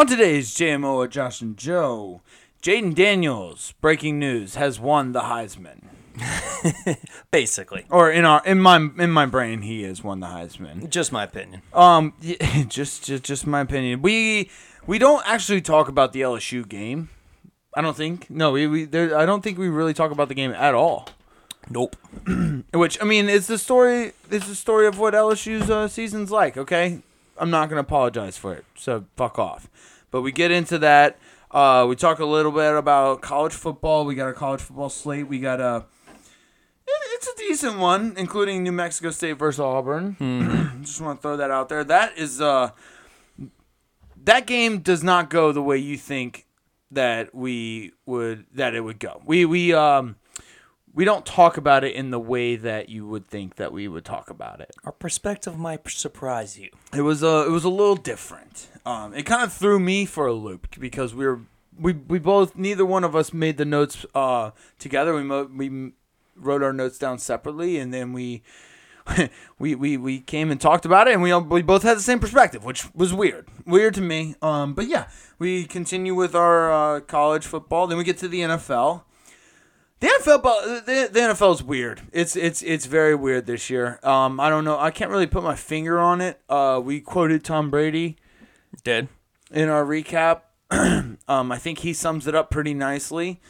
On today's JMO at Josh and Joe, Jayden Daniels, breaking news, has won the Heisman. Basically, Or in our in my in my brain, he has won the Heisman. just my opinion. Um, just just just my opinion. We we don't actually talk about the LSU game. I don't think. No, we we there. I don't think we really talk about the game at all. Nope. Which I mean, it's the story. It's the story of what LSU's uh, season's like. Okay, I'm not gonna apologize for it. So fuck off. But we get into that. Uh, we talk a little bit about college football. We got a college football slate. We got a. It's a decent one, including New Mexico State versus Auburn. Just want to throw that out there. That is uh. That game does not go the way you think that we would that it would go. We we um we don't talk about it in the way that you would think that we would talk about it. Our perspective might surprise you. It was a it was a little different. Um, it kind of threw me for a loop because we were we we both neither one of us made the notes uh together. We mo- we wrote our notes down separately, and then we. we, we we came and talked about it, and we we both had the same perspective, which was weird, weird to me. Um, but yeah, we continue with our uh, college football. Then we get to the NFL. The NFL, the, the NFL is weird. It's it's it's very weird this year. Um, I don't know. I can't really put my finger on it. Uh, we quoted Tom Brady Did in our recap. um, I think he sums it up pretty nicely.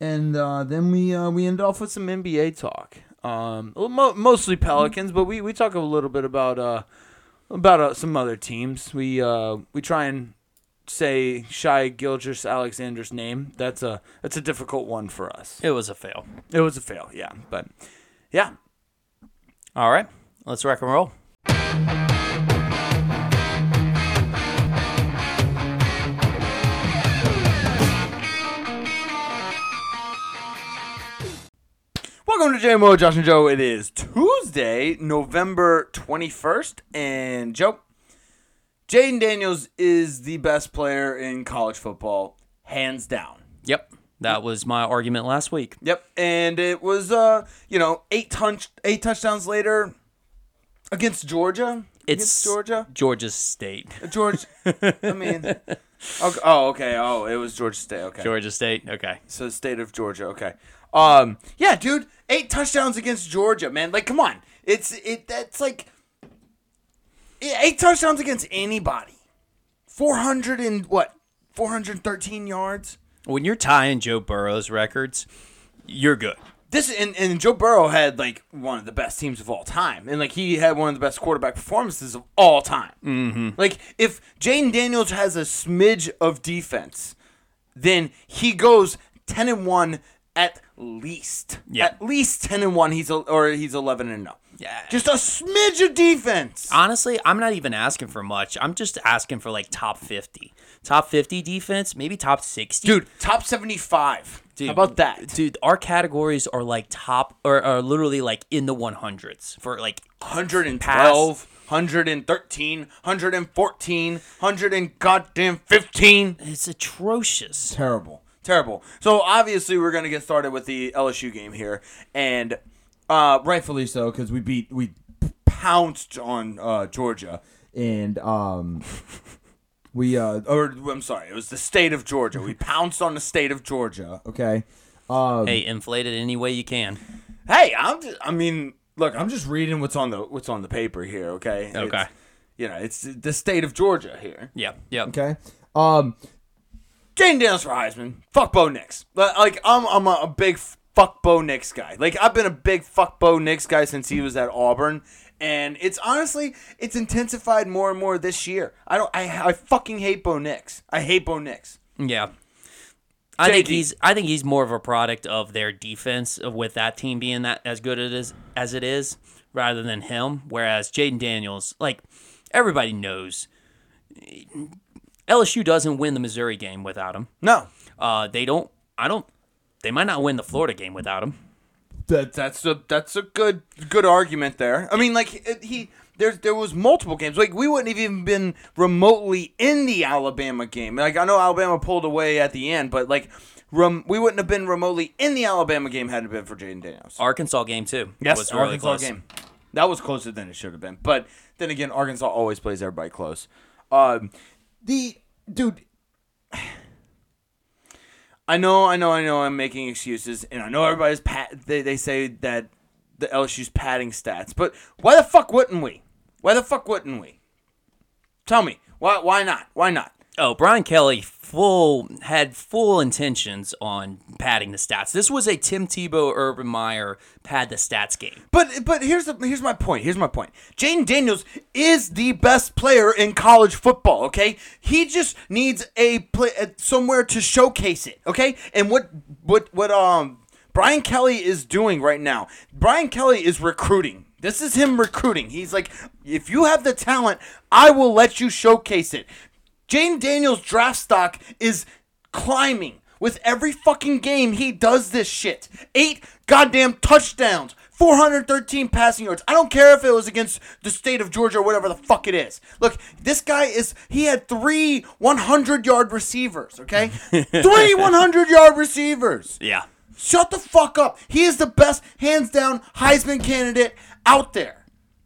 And uh, then we uh, we end off with some NBA talk. Um, mo- mostly Pelicans, but we, we talk a little bit about uh about uh, some other teams. We uh we try and say Shai Gilgeous-Alexander's name. That's a that's a difficult one for us. it was a fail. It was a fail, yeah, but yeah. All right, let's rock and roll. Welcome to JMO, Josh and Joe. It is Tuesday, November 21st. And Joe, Jayden Daniels is the best player in college football, hands down. Yep, that was my argument last week. Yep. And it was, uh, you know, eight, touch- eight touchdowns later against Georgia. It's against Georgia. Georgia State. George, I mean, okay. oh, okay. Oh, it was Georgia State. Okay. Georgia State. Okay. So the state of Georgia. Okay. Um. Yeah, dude. Eight touchdowns against Georgia, man. Like, come on. It's it. That's like eight touchdowns against anybody. Four hundred and what? Four hundred thirteen yards. When you're tying Joe Burrow's records, you're good. This and, and Joe Burrow had like one of the best teams of all time, and like he had one of the best quarterback performances of all time. Mm-hmm. Like if Jayden Daniels has a smidge of defense, then he goes ten and one at least. Yeah. At least ten and one. He's a, or he's eleven and no. Yeah. Just a smidge of defense. Honestly, I'm not even asking for much. I'm just asking for like top 50. Top 50 defense, maybe top 60. Dude, top seventy five. Dude, How about that? Dude, our categories are like top or are literally like in the 100s for like 112, 113, 114, 100 and goddamn 15. it's atrocious. Terrible. Terrible. So obviously we're gonna get started with the LSU game here, and uh, rightfully so because we beat we pounced on uh, Georgia, and um, we uh, or I'm sorry, it was the state of Georgia. We pounced on the state of Georgia. Okay. Um, Hey, inflate it any way you can. hey, I'm. Just, I mean, look, I'm just reading what's on the what's on the paper here. Okay. Okay. It's, you know, it's the state of Georgia here. Yeah, yeah. Okay. Um, Jayden Daniels for Heisman. Fuck Bo Nix. Li- Like I'm, I'm a, a big fuck Bo Nix guy. Like I've been a big fuck Bo Nix guy since he was at Auburn, and it's honestly it's intensified more and more this year. I don't. I, I fucking hate Bo Nix. I hate Bo Nix. Yeah. I think he's I think he's more of a product of their defense with that team being that as good it is as it is rather than him. Whereas Jayden Daniels, like everybody knows, LSU doesn't win the Missouri game without him. No, Uh, they don't. I don't. They might not win the Florida game without him. that that's a that's a good good argument there. I mean, like he there there was multiple games. Like we wouldn't have even been remotely in the Alabama game. Like I know Alabama pulled away at the end, but like rem, we wouldn't have been remotely in the Alabama game had it been for Jayden Daniels. Arkansas game too. Yes, was really Arkansas close. game. That was closer than it should have been. But then again, Arkansas always plays everybody close. Um, the dude, I know, I know, I know. I'm making excuses, and I know everybody's pat. They, they say that the LSU's padding stats, but why the fuck wouldn't we? Why the fuck wouldn't we? Tell me why? Why not? Why not? Oh, Brian Kelly full had full intentions on padding the stats. This was a Tim Tebow, Urban Meyer pad the stats game. But but here's the, here's my point. Here's my point. Jayden Daniels is the best player in college football. Okay, he just needs a play uh, somewhere to showcase it. Okay, and what what what um Brian Kelly is doing right now. Brian Kelly is recruiting. This is him recruiting. He's like, if you have the talent, I will let you showcase it. Jayden Daniels' draft stock is climbing with every fucking game he does this shit. Eight goddamn touchdowns. 413 passing yards. I don't care if it was against the state of Georgia or whatever the fuck it is. Look, this guy is, he had three 100 yard receivers, okay? three 100 yard receivers. Yeah. Shut the fuck up. He is the best, hands down, Heisman candidate out there.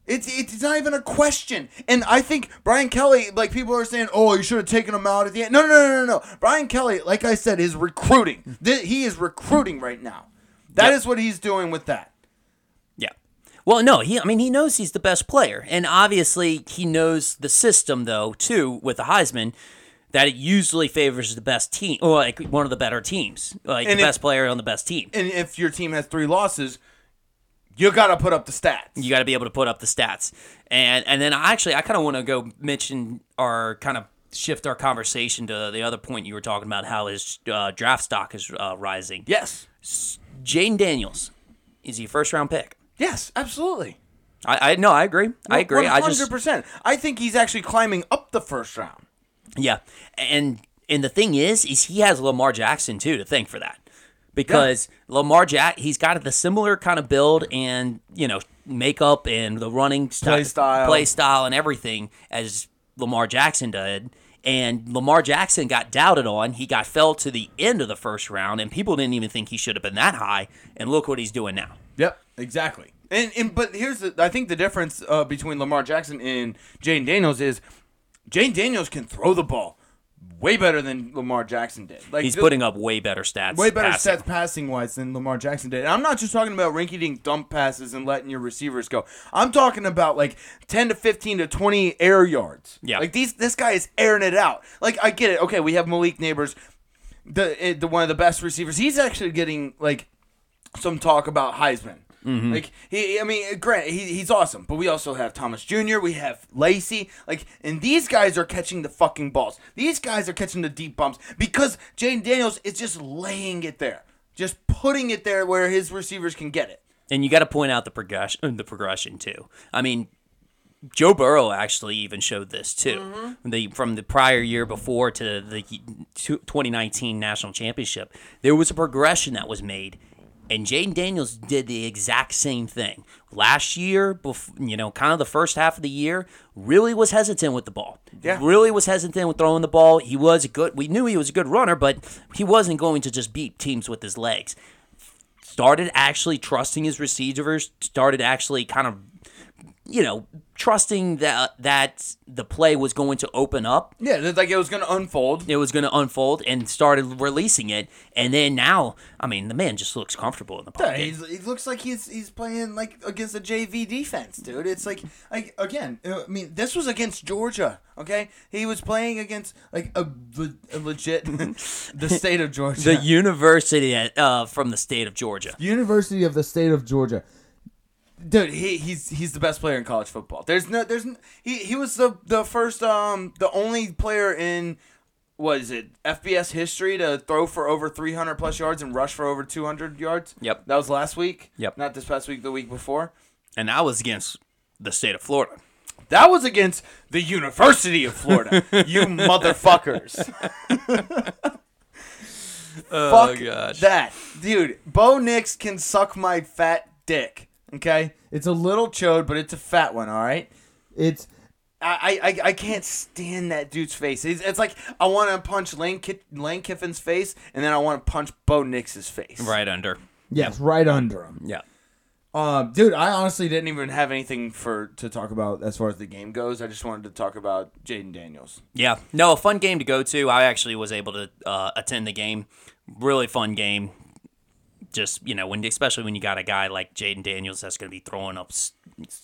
It's it's not even a question. And I think Brian Kelly, like people are saying, oh, you should have taken him out at the end. No, no, no, no, no. Brian Kelly, like I said, is recruiting. He is recruiting right now. That is Yep. what he's doing with that. Yeah. Well, no, he I mean he knows he's the best player. And obviously he knows the system though, too, with the Heisman, that it usually favors the best team or like one of the better teams. Like And the if- best player on the best team. And if your team has three losses, you got to put up the stats. you got to be able to put up the stats. And and then I actually I kind of want to go mention or kind of shift our conversation to the other point you were talking about how his uh, draft stock is uh, rising. yes. Jayden Daniels is he a first round pick? Yes, absolutely. I, I no, I agree. I agree. I just 100%. I think he's actually climbing up the first round. Yeah, and and the thing is, is he has Lamar Jackson too to thank for that, because Lamar Jack he's got the similar kind of build and you know makeup and the running Play style. play style and everything as Lamar Jackson did. And Lamar Jackson got doubted on. He got fell to the end of the first round, and people didn't even think he should have been that high. And look what he's doing now. Yep, exactly. And and but here's the I think the difference uh, between Lamar Jackson and Jayden Daniels is Jayden Daniels can throw the ball way better than Lamar Jackson did. Like He's the- putting up way better stats. way better passing. stats passing wise than Lamar Jackson did. And I'm not just talking about rinky dink dump passes and letting your receivers go. I'm talking about like 10 to 15 to 20 air yards. Yeah. Like these this guy is airing it out. Like I get it. Okay, we have Malik Nabers the eh, the one of the best receivers. He's actually getting like some talk about Heisman. Like he, I mean, grant he, he's awesome, but we also have Thomas Jr. We have Lacy, like, and these guys are catching the fucking balls. These guys are catching the deep bumps because Jayden Daniels is just laying it there, just putting it there where his receivers can get it. And you got to point out the progression, the progression too. I mean, Joe Burrow actually even showed this too. Mm-hmm. The from the prior year before to the 2019 national championship, there was a progression that was made, and Jayden Daniels did the exact same thing last year. Bef- you know, kind of the first half of the year, really was hesitant with the ball. Yeah. really was hesitant with throwing the ball. He was a good. We knew he was a good runner, but he wasn't going to just beat teams with his legs started actually trusting his receivers, started actually kind of, you know, trusting that that the play was going to open up, Yeah, like it was gonna unfold. it was going to unfold, and started releasing it. And then now, I mean, the man just looks comfortable in the pocket. he's, he looks like he's he's playing like against a JV defense, dude. It's like like again, uh, I mean, this was against Georgia. Okay, he was playing against like a, a legit the state of Georgia. the university uh, from the state of Georgia. University of the State of Georgia. Dude, he, he's he's the best player in college football. There's no there's n- he he was the the first um the only player in what is it FBS history to throw for over 300 plus yards and rush for over 200 yards. Yep. That was last week. Yep. Not this past week, the week before. And that was against the state of Florida. That was against the University of Florida. you motherfuckers. Oh, Fuck that. Dude, Bo Nix can suck my fat dick. Okay? It's a little chode, but it's a fat one, alright? It's I, I, I can't stand that dude's face. It's, it's like I want to punch Lane, Ki- Lane Kiffin's face, and then I want to punch Bo Nix's face. Right under. Yes, right under him. Yeah. Um, dude, I honestly didn't even have anything for to talk about as far as the game goes. I just wanted to talk about Jayden Daniels. Yeah, no, a fun game to go to. I actually was able to uh, attend the game. Really fun game. Just you know, when especially when you got a guy like Jayden Daniels that's going to be throwing up s-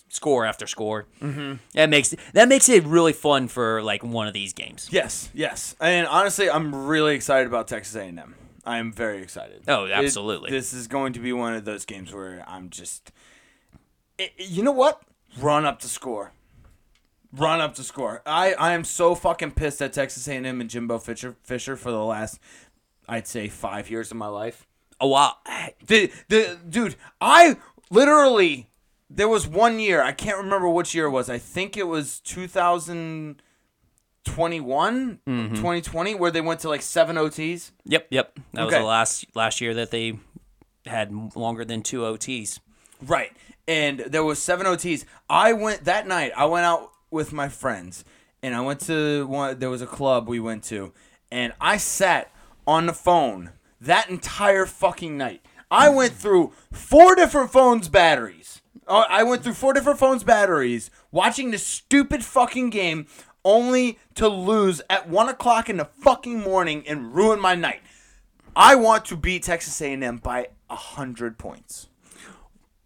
score after score. Mm-hmm. That makes that makes it really fun for like one of these games. Yes, yes, and honestly, I'm really excited about Texas A&M. I am very excited. Oh, It- absolutely. this is going to be one of those games where I'm just, I- you know what? Run up to score. Run up to score. I, I am so fucking pissed at Texas A&M and Jimbo Fisher Fisher for the last, I'd say five years of my life. Oh while. The the dude, I literally there was one year I can't remember which year it was. I think it was 2021, 2020 mm-hmm. where they went to like seven OTs. Yep, yep. That was the last last year that they had longer than two OTs. Right. And there was seven OTs. I went that night. I went out with my friends, and I went to one. There was a club we went to, and I sat on the phone that entire fucking night. I went through four different phones' batteries. Uh, I went through four different phones' batteries watching this stupid fucking game, only to lose at one o'clock in the fucking morning and ruin my night. I want to beat Texas A&M by hundred points.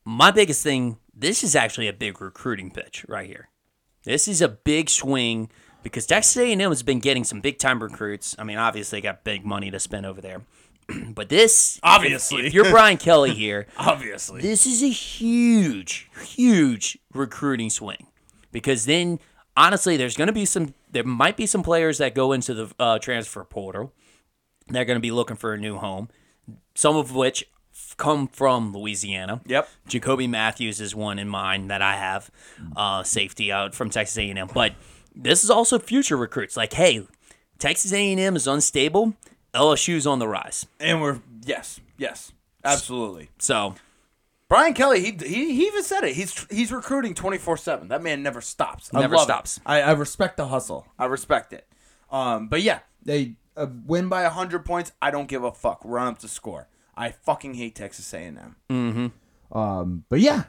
My biggest thing, this is actually a big recruiting pitch right here. This is a big swing because Texas A&M has been getting some big time recruits. I mean, obviously they got big money to spend over there. but this Obviously. if, if you're Brian Kelly here, Obviously. this is a huge, huge recruiting swing because then honestly, there's going to be some, there might be some players that go into the uh, transfer portal. They're going to be looking for a new home, some of which f- come from Louisiana. Yep. Jacoby Mathews is one in mind that I have, uh, safety out from Texas A&M. But this is also future recruits. Like, hey, Texas A&M is unstable. LSU's on the rise. And we're yes, yes, absolutely. So Brian Kelly, he he, he even said it. He's he's recruiting twenty four seven. That man never stops. I Never it. stops. I, I respect the hustle. I respect it. Um, but yeah, they uh, win by hundred points. I don't give a fuck. Run up to score. I fucking hate Texas A and M. Mm-hmm. Um, but yeah.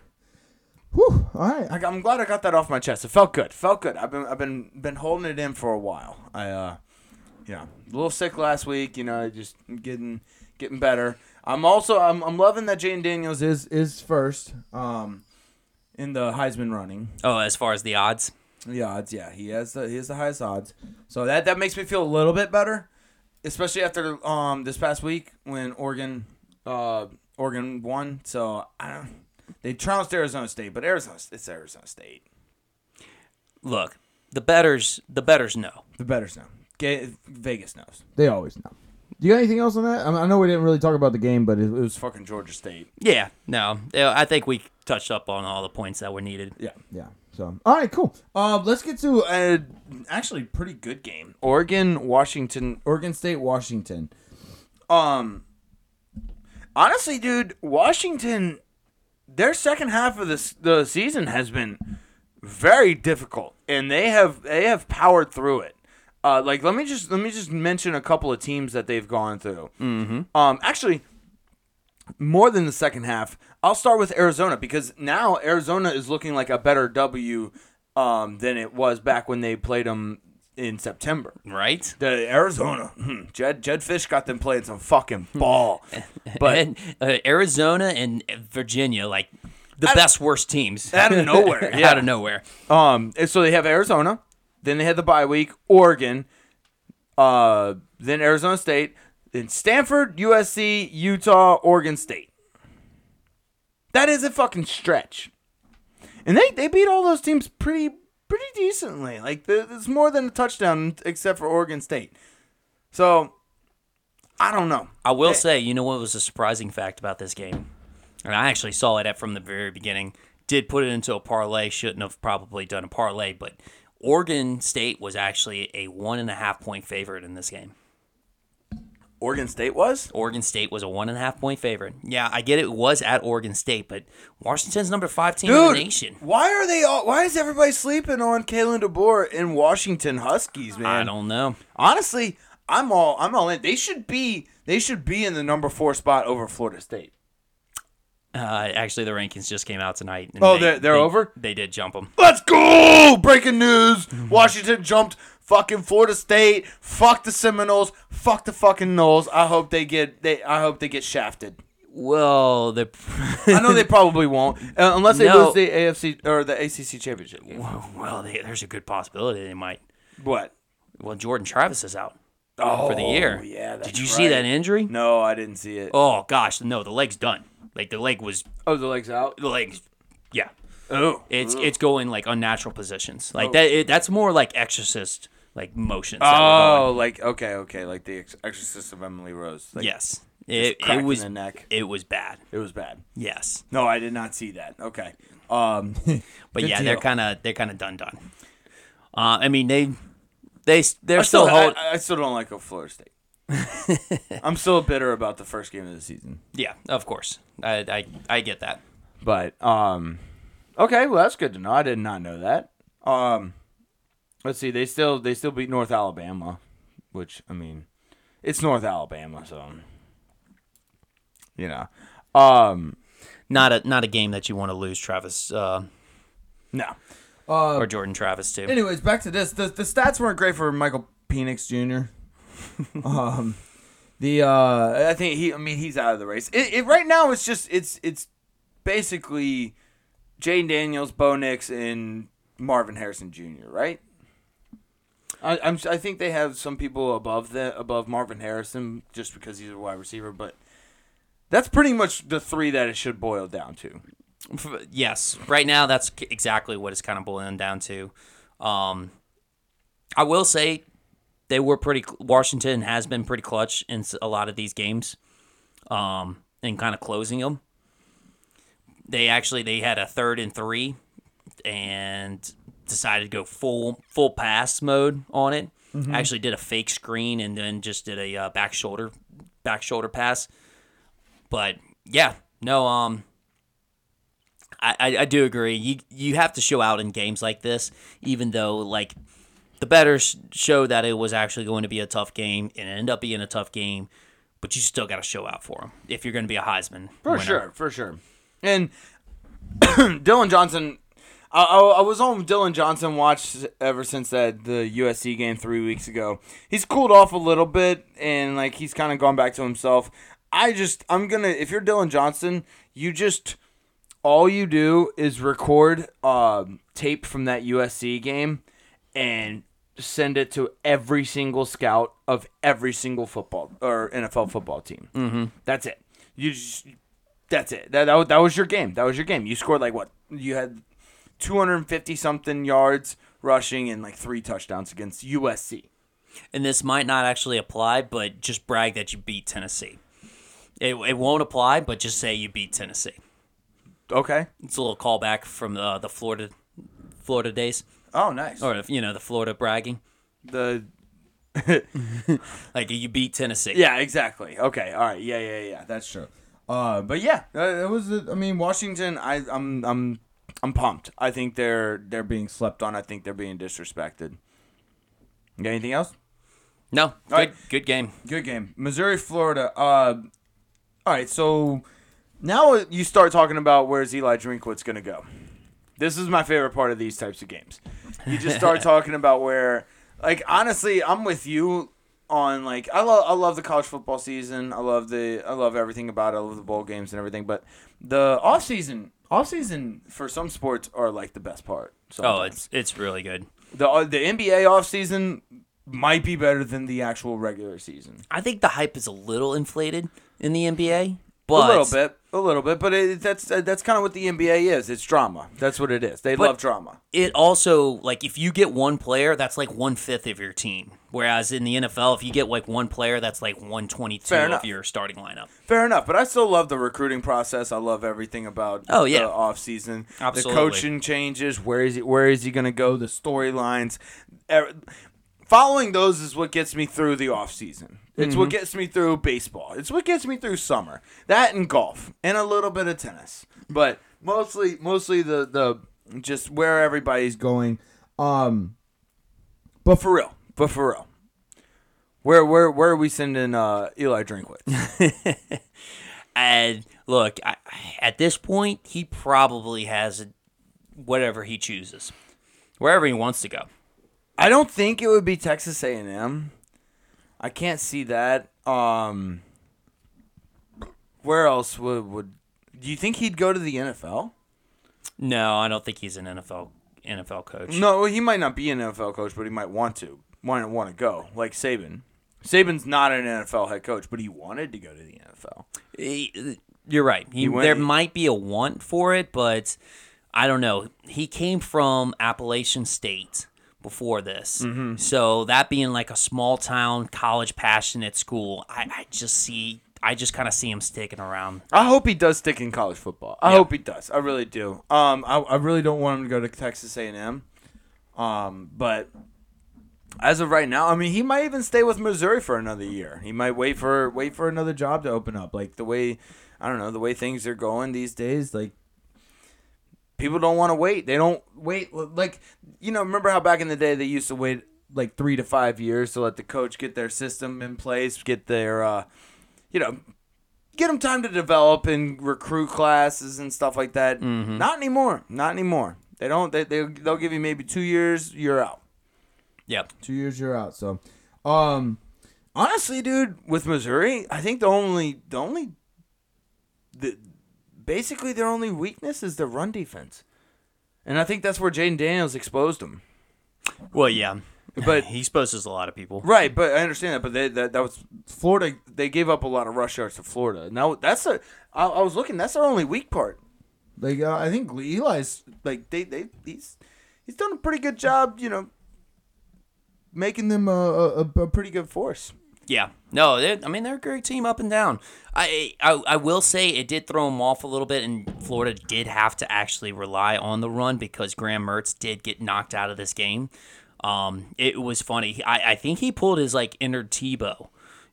Whew, all right, I, am glad I got that off my chest. It felt good. Felt good. I've been I've been been holding it in for a while. I uh, yeah, a little sick last week. You know, just getting getting better. I'm also I'm, I'm loving that Jayden Daniels is is first um in the Heisman running. Oh, as far as the odds, The odds, yeah, he has the he has the highest odds. So that that makes me feel a little bit better, especially after um this past week when Oregon uh Oregon won. So I don't. They trounced Arizona State, but Arizona it's Arizona State. look, the bettors, the bettors know. The bettors know. Ga- Vegas knows. They always know. Do you got anything else on that? I, mean, I know we didn't really talk about the game, but it, it It was was fucking Georgia State. Yeah, no, I think we touched up on all the points that were needed. Yeah. yeah. So all right, cool. Um, let's get to a actually pretty good game. Oregon, Washington. Oregon State, Washington. Um, honestly, dude, Washington, their second half of this the season has been very difficult, and they have they have powered through it. Uh, like let me just let me just mention a couple of teams that they've gone through. Mm-hmm. Um, actually, more than the second half. I'll start with Arizona because now Arizona is looking like a better W um, than it was back when they played them in September. Right? The Arizona, hmm, Jed Jedd Fisch got them playing some fucking ball. But and uh, Arizona and Virginia, like the best worst teams out of nowhere, yeah. out of nowhere. um, so they have Arizona, then they had the bye week, Oregon, uh, then Arizona State, then Stanford, USC, Utah, Oregon State. That is a fucking stretch, and they they beat all those teams pretty pretty decently. Like it's more than a touchdown, except for Oregon State. So I don't know. I will say, you know what was a surprising fact about this game, and I actually saw it at from the very beginning. Did put it into a parlay. Shouldn't have probably done a parlay, but Oregon State was actually a one and a half point favorite in this game. Oregon State was. Oregon State was a one and a half point favorite. Yeah, I get it was at Oregon State, but Washington's number five team in the nation. why are they all? Why is everybody sleeping on Kalen DeBoer and Washington Huskies, man? I don't know. Honestly, I'm all I'm all in. They should be they should be in the number four spot over Florida State. Uh, actually, the rankings just came out tonight. Oh, they- they're- they're they- over? They did jump them. Let's go! Breaking news: Washington jumped fucking Florida State. Fuck the Seminoles. Fuck the fucking Noles. I hope they get they. I hope they get shafted. Well, the I know they probably won't uh, unless they No. lose the AFC or the ACC championship. game. well, they, there's a good possibility they might. What? Well, Jordan Travis is out Oh, for the year. Yeah. Did you see that injury? No, I didn't see it. Oh gosh, no, the leg's done. Like the leg was Oh, the legs out. the legs. Yeah, Oh, it's it's going like unnatural positions. Like that. It, that's more like exorcist like motions. that were oh, like okay, okay, like the Ex- Exorcist of Emily Rose. Like, yes. It, crack it in was the neck. it was bad. It was bad. Yes, No, I did not see that. Okay. Um, but yeah, they're kind of they're kind of done done. Uh, I mean they they they're I still, still, hold. I, I still don't like a Florida State. I'm still bitter about the first game of the season. yeah, of course. I, I I get that. But um, okay, well that's good to know. I did not know that. Um, let's see. They still they still beat North Alabama, which I mean, it's North Alabama, so you know. Um, Not a not a game that you want to lose, Travis uh, no. Uh, or Jordan Travis too. anyways, back to this. The the stats weren't great for Michael Penix Jr. um, the uh, I think he. I mean, he's out of the race. It, it right now. It's just it's it's basically Jayden Daniels, Bo Nix, and Marvin Harrison Jr. Right. I, I'm. I think they have some people above the above Marvin Harrison just because he's a wide receiver, but that's pretty much the three that it should boil down to. Yes, right now that's exactly what it's kind of boiling down to. Um, I will say they were pretty. Washington has been pretty clutch in a lot of these games, um, and kind of closing them. They actually they had a third and three, and decided to go full full pass mode on it. Actually did a fake screen and then just did a uh, back shoulder back shoulder pass. But yeah, no, um, I, I, I do agree. You you have to show out in games like this, even though like the bettors show that it was actually going to be a tough game and it ended up being a tough game, but you still got to show out for them if you're going to be a Heisman. For winner. sure, for sure. And Dillon Johnson, I, I, I was on Dillon Johnson watch ever since that the USC game three weeks ago. He's cooled off a little bit and like he's kind of gone back to himself. I just I'm gonna if you're Dillon Johnson, you just all you do is record um, tape from that USC game and send it to every single scout of every single football or NFL football team. Mm-hmm. That's it. You just that's it. That, that that was your game. That was your game. You scored like what? You had 250 something yards rushing and like three touchdowns against USC. And this might not actually apply, but just brag that you beat Tennessee. It, it won't apply, but just say you beat Tennessee. Okay. It's a little callback from uh, the Florida Florida days, Oh, nice. or you know the Florida bragging. The Like you beat Tennessee. yeah, exactly. Okay. All right. Yeah, yeah, yeah. That's true. Uh, but yeah, uh, it was. uh, I mean, Washington. I, I'm, I'm, I'm pumped. I think they're they're being slept on. I think they're being disrespected. You got anything else? No, good, right. good game. Good game. Missouri, Florida. Uh, all right, so now you start talking about where's Eli Drinkwitz going to go. This is my favorite part of these types of games. You just start talking about where, like, honestly, I'm with you on like I love I love the college football season. I love the I love everything about it. I love the bowl games and everything. But the off season, off season for some sports are like the best part. Oh, it's it's really good. the uh, the NBA off season might be better than the actual regular season. I think the hype is a little inflated in the NBA, but a little bit, a little bit, but it, that's that's kind of what the NBA is. It's drama. That's what it is. They love drama. it also like if you get one player, that's like one fifth of your team. Whereas in the NFL, if you get like one player, that's like one twenty two of your starting lineup. Fair enough, but I still love the recruiting process. I love everything about Oh, yeah. the off season. Absolutely. The coaching changes. Where is he? Where is he going to go? The storylines. Following those is what gets me through the off season. It's Mm-hmm. what gets me through baseball. It's what gets me through summer. That and golf and a little bit of tennis, but mostly mostly the the just where everybody's going. Um, But for real, but for real, where where where are we sending uh, Eli Drinkwitz? And look, I, at this point, he probably has whatever he chooses, wherever he wants to go. I don't think it would be Texas A&M. I can't see that. Um, where else would would? Do you think he'd go to the NFL? No, I don't think he's an NFL NFL coach. No, he might not be an NFL coach, but he might want to. Might want to go, like Saban. Saban's not an NFL head coach, but he wanted to go to the NFL. He- You're right. He, He went- there might be a want for it, but I don't know. He came from Appalachian State before this, Mm-hmm. so that being like a small town college passionate school, I, I just see. I just kind of see him sticking around. I hope he does stick in college football. I Yeah. hope he does. I really do. Um, I, I really don't want him to go to Texas A&M. Um, but as of right now, I mean, he might even stay with Missouri for another year. He might wait for wait for another job to open up. Like the way, I don't know, the way things are going these days. Like people don't want to wait. They don't wait. Like you know, remember how back in the day they used to wait like three to five years to let the coach get their system in place, get their, uh, you know, get them time to develop and recruit classes and stuff like that. Not anymore. Not anymore. They don't. They they they'll give you maybe two years. You're out. Yep. Two years you're out. So, um, Honestly, dude, with Missouri, I think the only the only the basically their only weakness is the run defense, and I think that's where Jayden Daniels exposed them. Well, yeah, But- he exposes a lot of people. Right, but I understand that. But they, that that was Florida. They gave up a lot of rush yards to Florida. Now that's a. I, I was looking. That's their only weak part. like uh, I think Eli's like they they he's he's done a pretty good job. You know, making them a a, a pretty good force. Yeah, no, they- I mean they're a great team up and down. I, I I will say it did throw them off a little bit, and Florida did have to actually rely on the run because Graham Mertz did get knocked out of this game. Um, it was funny. I, I think he pulled his like inner Tebow.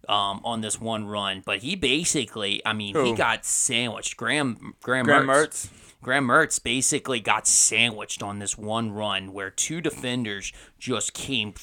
Um, on this one run, but he basically, I mean, he got sandwiched. Graham, Graham, Graham Mertz. Mertz. Graham Mertz basically got sandwiched on this one run where two defenders just came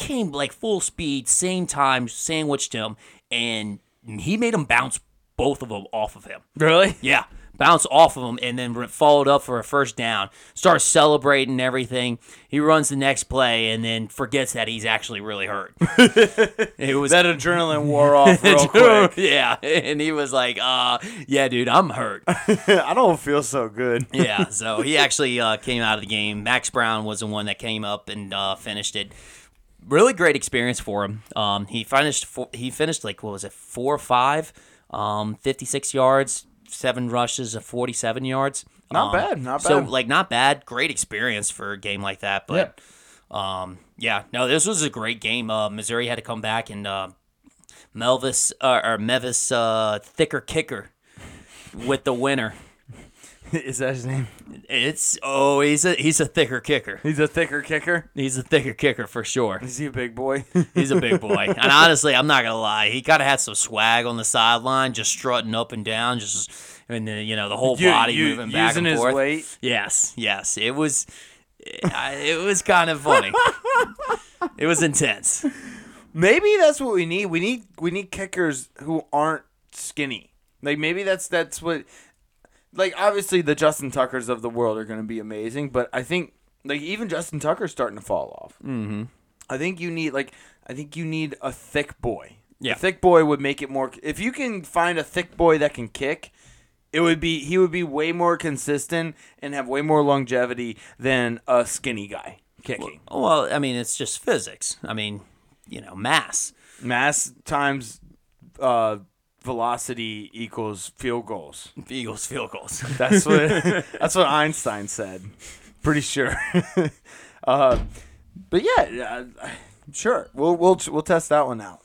came like full speed, same time, sandwiched him, and he made him bounce both of them off of him. Really? Yeah, bounce off of him, and then followed up for a first down. Starts celebrating everything. He runs the next play, and then forgets that he's actually really hurt. it was That adrenaline wore off real quick. yeah, and he was like, "Uh, yeah, dude, I'm hurt." I don't feel so good. yeah, so he actually uh, came out of the game. Max Brown was the one that came up and uh, finished it. Really great experience for him. Um, he finished four, he finished like what was it four or five, um, fifty six yards, seven rushes of forty seven yards. Not Um, bad, not bad. So like not bad. Great experience for a game like that. But um, yeah, no, this was a great game. Uh, Missouri had to come back and uh, Melvis uh, or Mevis uh, thicker kicker with the winner. Is that his name? It's oh, he's a he's a thicker kicker. He's a thicker kicker. He's a thicker kicker for sure. Is he a big boy? He's a big boy, and honestly, I'm not gonna lie. He kind of had some swag on the sideline, just strutting up and down, just and then you know the whole You- body you- moving back using and his forth. weight. Yes, yes, it was. I- It was kind of funny. it was intense. Maybe that's what we need. We need we need kickers who aren't skinny. Like maybe that's that's what. Like obviously the Justin Tuckers of the world are going to be amazing, but I think like even Justin Tucker's starting to fall off. Mm-hmm. I think you need like I think you need a thick boy. Yeah. a thick boy would make it more. If you can find a thick boy that can kick, it would be he would be way more consistent and have way more longevity than a skinny guy kicking. Well, I mean, it's just physics. I mean, you know, mass. mass times uh, velocity equals field goals. Eagles field goals. That's what that's what Einstein said. Pretty sure. uh, but yeah, uh, sure. We'll we'll we'll test that one out.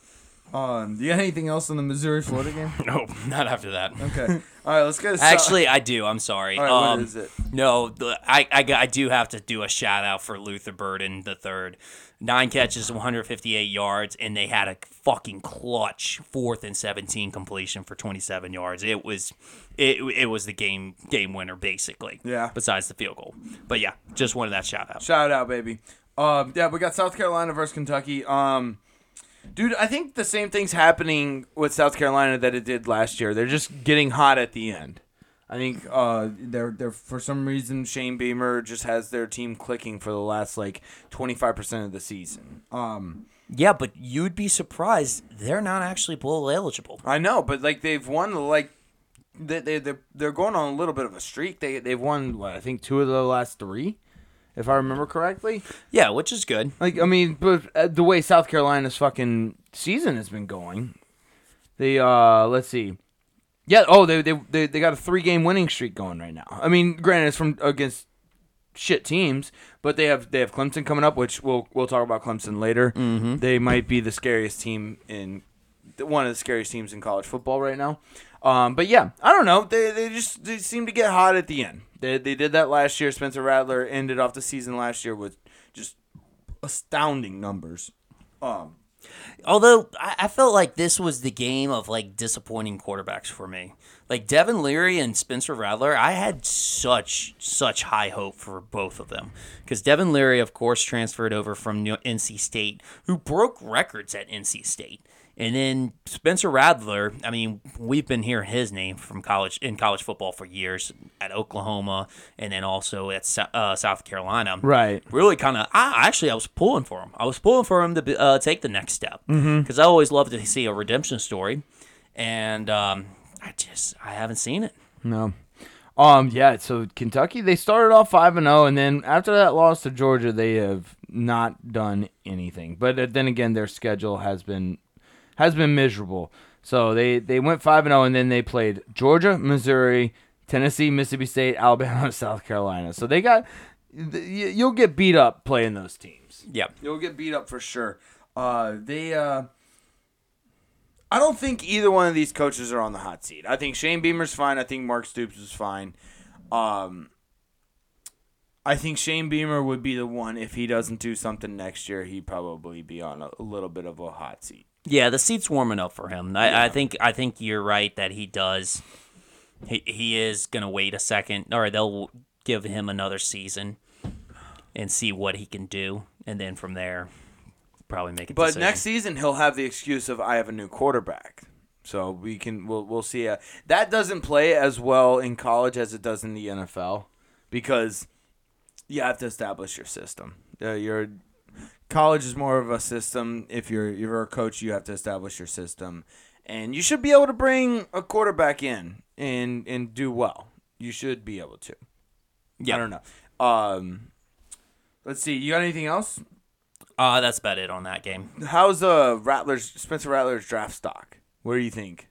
Um, do you got anything else on the Missouri Florida game? no, not after that. Okay. All right, let's go. Actually, I do. I'm sorry. all right, what Um, is it? No, the, I, I, I do have to do a shout out for Luther Burden the third. Nine catches, 158 yards, and they had a fucking clutch fourth and 17 completion for 27 yards. It was, it, it was the game game winner basically. Yeah. Besides the field goal, but yeah, just wanted that shout out. Shout out, baby. Um, yeah, we got South Carolina versus Kentucky. Um, Dude, I think the same thing's happening with South Carolina that it did last year. They're just getting hot at the end. I think uh, they're they're for some reason Shane Beamer just has their team clicking for the last like twenty five percent of the season. Um, Yeah, but you'd be surprised they're not actually bowl eligible. I know, but like they've won like they they they're, they're going on a little bit of a streak. They they've won what, I think two of the last three, if I remember correctly. Yeah, which is good. Like I mean, but uh, the way South Carolina's fucking season has been going, they uh let's see, yeah. Oh, they they they, they got a three game winning streak going right now. I mean, granted, it's from against shit teams, but they have they have Clemson coming up, which we'll we'll talk about Clemson later. Mm-hmm. They might be the scariest team in one of the scariest teams in college football right now. Um, but yeah, I don't know. They they just they seem to get hot at the end. They they did that last year. Spencer Rattler ended off the season last year with just astounding numbers. Um, Although I, I felt like this was the game of like disappointing quarterbacks for me. Like Devin Leary and Spencer Rattler, I had such such high hope for both of them because Devin Leary, of course, transferred over from New- NC State, who broke records at NC State. And then Spencer Rattler, I mean, we've been hearing his name from college in college football for years at Oklahoma, and then also at uh, South Carolina. Right. Really, kind of. I actually, I was pulling for him. I was pulling for him to uh, take the next step because I always love to see a redemption story, and um, I just I haven't seen it. No. Um. Yeah. So Kentucky, they started off five and zero, and then after that loss to Georgia, they have not done anything. But uh, then again, their schedule has been has been miserable. So they they went five and zero, and then they played Georgia, Missouri, Tennessee, Mississippi State, Alabama, South Carolina. So they got you'll get beat up playing those teams. Yep. You'll get beat up for sure. Uh, they. Uh, I don't think either one of these coaches are on the hot seat. I think Shane Beamer's fine. I think Mark Stoops is fine. Um, I think Shane Beamer would be the one if he doesn't do something next year. He'd probably be on a, a little bit of a hot seat. Yeah, the seat's warm enough for him. I, I think I think you're right that he does. He he is gonna wait a second, or they'll give him another season and see what he can do, and then from there, probably make a But decision. next season he'll have the excuse of I have a new quarterback. So we can we'll we'll see. Uh, that doesn't play as well in college as it does in the NFL because you have to establish your system. Uh, your college is more of a system. If you're you're a coach, you have to establish your system, and you should be able to bring a quarterback in and and do well. You should be able to. Yeah. I don't know. Um, let's see. You got anything else? uh, that's about it on that game. How's uh Rattler's Spencer Rattler's draft stock? What do you think?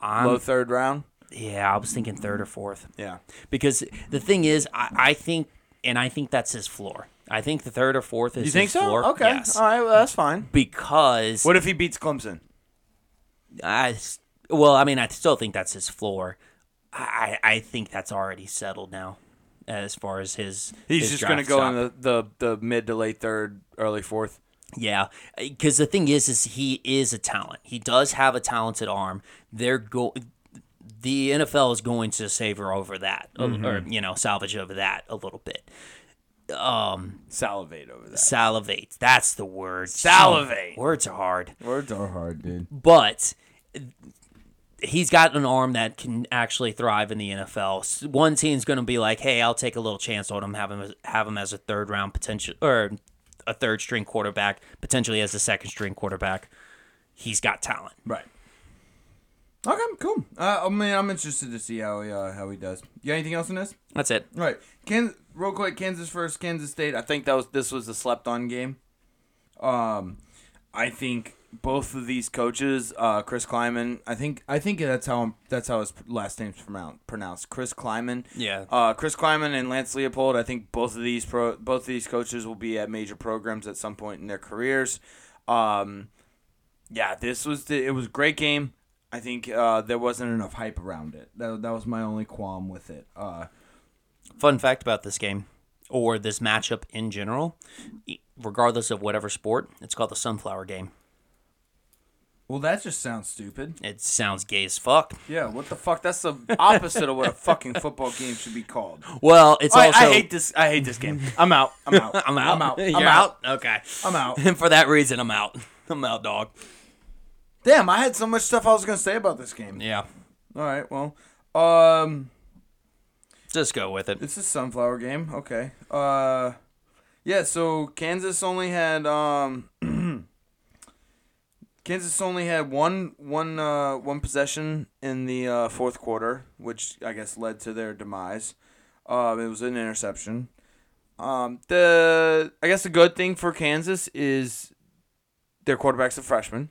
I'm, Low third round. yeah, I was thinking third or fourth Yeah. because the thing is, I, I think, and I think that's his floor. I think the third or fourth is You think his so? floor. Okay. Yes. All right. Well, that's fine. because What if he beats Clemson? I s- well, I mean, I still think that's his floor. I I I think that's already settled now, as far as his. He's his just gonna draft go stock. in the, the the mid to late third, early fourth. Yeah, because the thing is, is he is a talent. He does have a talented arm. They're go. The NFL is going to savor over that, or- Mm-hmm. or you know, salvage over that a little bit. Um, Salivate over that. salivate. That's the word. Salivate. Words are hard. Words are hard, dude. but he's got an arm that can actually thrive in the NFL. One team's going to be like, "Hey, I'll take a little chance on him, have him as, have him as a third round potential or a third string quarterback, potentially as a second string quarterback." He's got talent. Right. Okay, cool. Uh, I mean, I'm interested to see how he, uh, how he does. You got anything else in this? That's it. All right, Kansas, real quick, Kansas first, Kansas State. I think that was this was a slept on game. Um, I think both of these coaches, uh, Chris Klieman. I think I think that's how that's how his last name's pronounced. Pronounced Chris Klieman. Yeah. Uh, Chris Klieman and Lance Leipold. I think both of these pro both of these coaches will be at major programs at some point in their careers. Um, yeah, this was the, it was a great game. I think uh, there wasn't enough hype around it. That, that was my only qualm with it. Uh, Fun fact about this game or this matchup in general, regardless of whatever sport, it's called the sunflower game. Well, that just sounds stupid. It sounds gay as fuck. Yeah, what the fuck? That's the opposite of what a fucking football game should be called. Well, it's I, also. I hate this. I hate this game. I'm out. I'm out. I'm out. I'm out. You're I'm out. Okay. I'm out. And for that reason, I'm out. I'm out, dog. Damn, I had so much stuff I was gonna say about this game. Yeah. All right, well, um, Just go with it. it's a sunflower game. Okay. Uh, yeah. So Kansas only had um, Kansas only had one one uh one possession in the uh, fourth quarter, which I guess led to their demise. Um, it was an interception. Um, the I guess the good thing for Kansas is their quarterback's a freshman.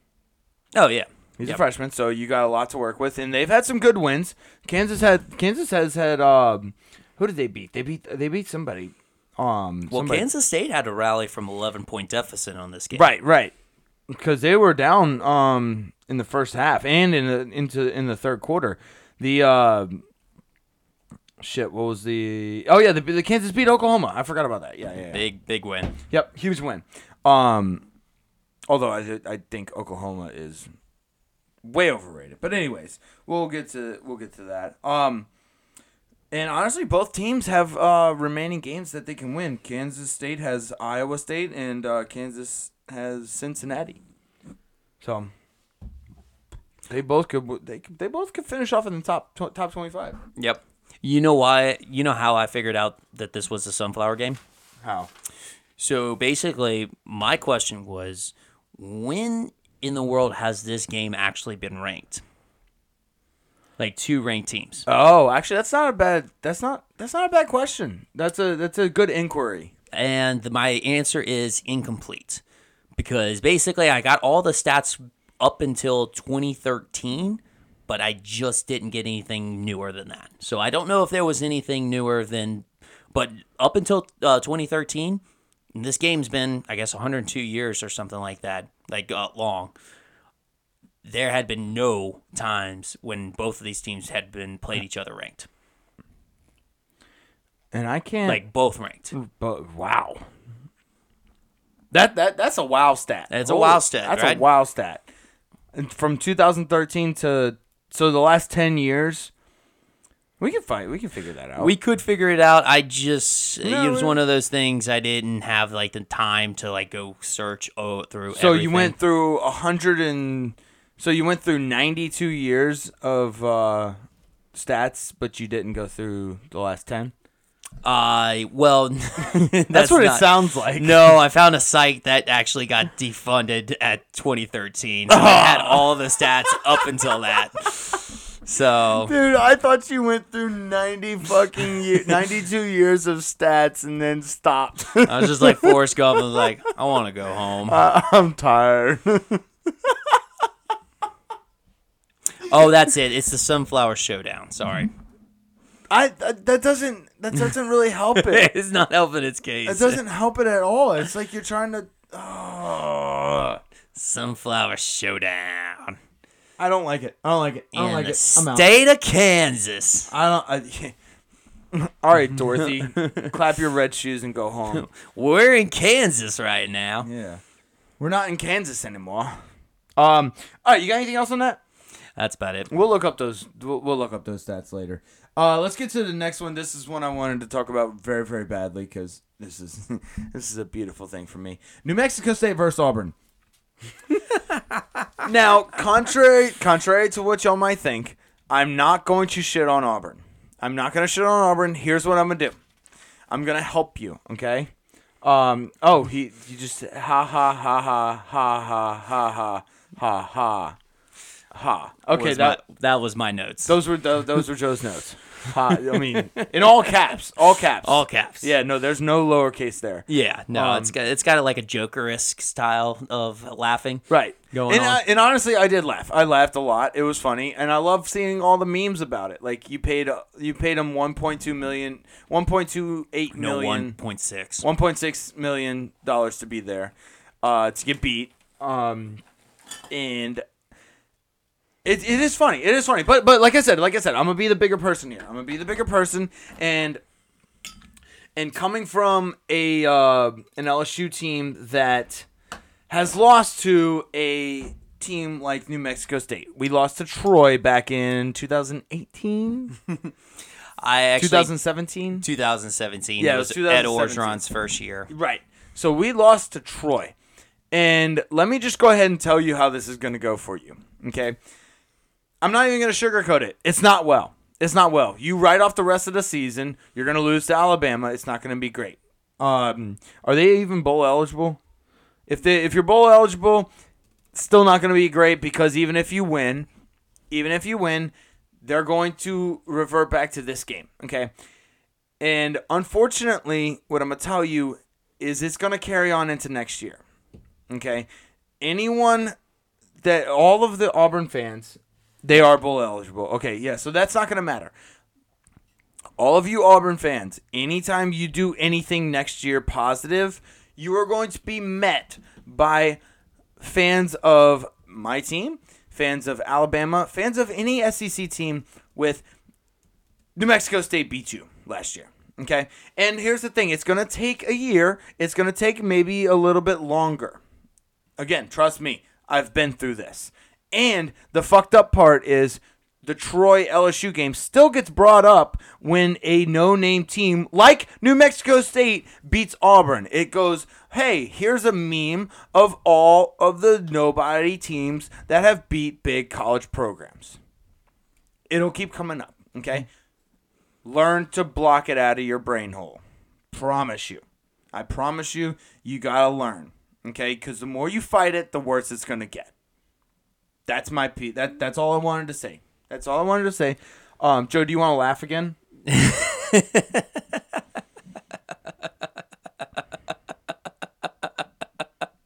Oh yeah. He's Yep. a freshman, so you got a lot to work with, and they've had some good wins. Kansas had Kansas has had um, who did they beat? They beat they beat somebody. Um, Well, somebody- Kansas State had a rally from 11 point deficit on this game. right, right, because they were down um in the first half and in the into in the third quarter. The uh, shit, what was the? Oh yeah, the, the Kansas beat Oklahoma. I forgot about that. Yeah, yeah, yeah. Big big win. Yep, huge win. Um, although I I think Oklahoma is way overrated. But anyways, we'll get to we'll get to that. Um, and honestly, both teams have uh remaining games that they can win. Kansas State has Iowa State, and uh, Kansas has Cincinnati. So they both could they they both could finish off in the top tw- top twenty five. Yep. You know why? You know how I figured out that this was a sunflower game? How? So basically, my question was when in the world has this game actually been ranked? Like two ranked teams. Oh, actually, that's not a bad. That's not. That's not a bad question. That's a. That's a good inquiry. And my answer is incomplete. Because basically, I got all the stats up until 2013, but I just didn't get anything newer than that. So I don't know if there was anything newer than. But up until uh, 2013, this game's been, I guess, 102 years or something like that, like uh, long. There had been no times when both of these teams had been played each other ranked, And I can't. like both ranked. but wow. That that that's a wow stat. That's a wow stat, That's right? a wow stat. And from 2013 to so the last 10 years, we can fight. We can figure that out. We could figure it out. I just No, it was one of those things I didn't have like the time to like go search oh through. so you went through a hundred and so you went through 92 years of uh, stats, but you didn't go through the last 10. I well, that's, That's, what it sounds like. No, I found a site that actually got defunded at 2013. So I had all the stats up until that. So Dude, I thought you went through 90 fucking year, 92 years of stats and then stopped. I was just like Forrest Gump. I was like, I want to go home. I'm tired. Oh, that's it. It's the Sunflower Showdown. Sorry, I that, that doesn't that doesn't really help it. it's not helping its case. It doesn't help it at all. It's like you're trying to. Oh, Sunflower Showdown. I don't like it. I don't like it. I don't in like the it. I'm out. state of Kansas. I don't. I, all right, Dorothy, clap your red shoes and go home. We're in Kansas right now. Yeah, we're not in Kansas anymore. Um. All right, you got anything else on that? That's about it. We'll look up those. We'll, we'll look up those stats later. Uh, let's get to the next one. This is one I wanted to talk about very, very badly because this is this is a beautiful thing for me. New Mexico State versus Auburn. now, contrary contrary to what y'all might think, I'm not going to shit on Auburn. I'm not gonna shit on Auburn. Here's what I'm gonna do. I'm gonna help you. Okay. Um. Oh, he. You just ha ha ha ha ha ha ha ha ha ha ha. Okay. Was That my- that was my notes. those were those, those were Joe's notes. I mean, in all caps, all caps, All caps. Yeah, no, there's no lowercase there. Yeah. No, Um, it's got it's got like a Joker-esque style of laughing. Right. Going and, on. I- and honestly, I did laugh. I laughed a lot. It was funny, and I love seeing all the memes about it. Like you paid uh, you paid him 1.2 million, 1.28 No, million, one point six. 1.6 million dollars to be there, uh, to get beat. Um, and it, it is funny. It is funny. But but like I said, like I said, I'm gonna be the bigger person here. I'm gonna be the bigger person, and and coming from a uh, an LSU team that has lost to a team like New Mexico State. We lost to Troy back in 2018, I actually 2017. 2017. Yeah, it it was, was Ed 2017. Orgeron's first year. Right. So we lost to Troy. And let me just go ahead and tell you how this is going to go for you. Okay. I'm not even going to sugarcoat it. It's not well. It's not well. You write off the rest of the season. You're going to lose to Alabama. It's not going to be great. Um, are they even bowl eligible? If they if you're bowl eligible, still not going to be great because even if you win, even if you win, they're going to revert back to this game. Okay. And unfortunately, what I'm going to tell you is it's going to carry on into next year. Okay. Anyone that, all of the Auburn fans, they are bowl eligible. Okay. Yeah. So that's not going to matter. All of you Auburn fans, anytime you do anything next year positive, you are going to be met by fans of my team, fans of Alabama, fans of any SEC team with New Mexico State beat you last year. Okay? And here's the thing it's going to take a year, it's going to take maybe a little bit longer. Again, trust me, I've been through this. And the fucked up part is the Troy LSU game still gets brought up when a no name team like New Mexico State beats Auburn. It goes, hey, here's a meme of all of the nobody teams that have beat big college programs. It'll keep coming up, okay? Learn to block it out of your brain hole. Promise you. I promise you, you gotta learn, okay? Because the more you fight it, the worse it's gonna get. That's my p. That that's all I wanted to say. That's all I wanted to say. Um, Joe, do you want to laugh again?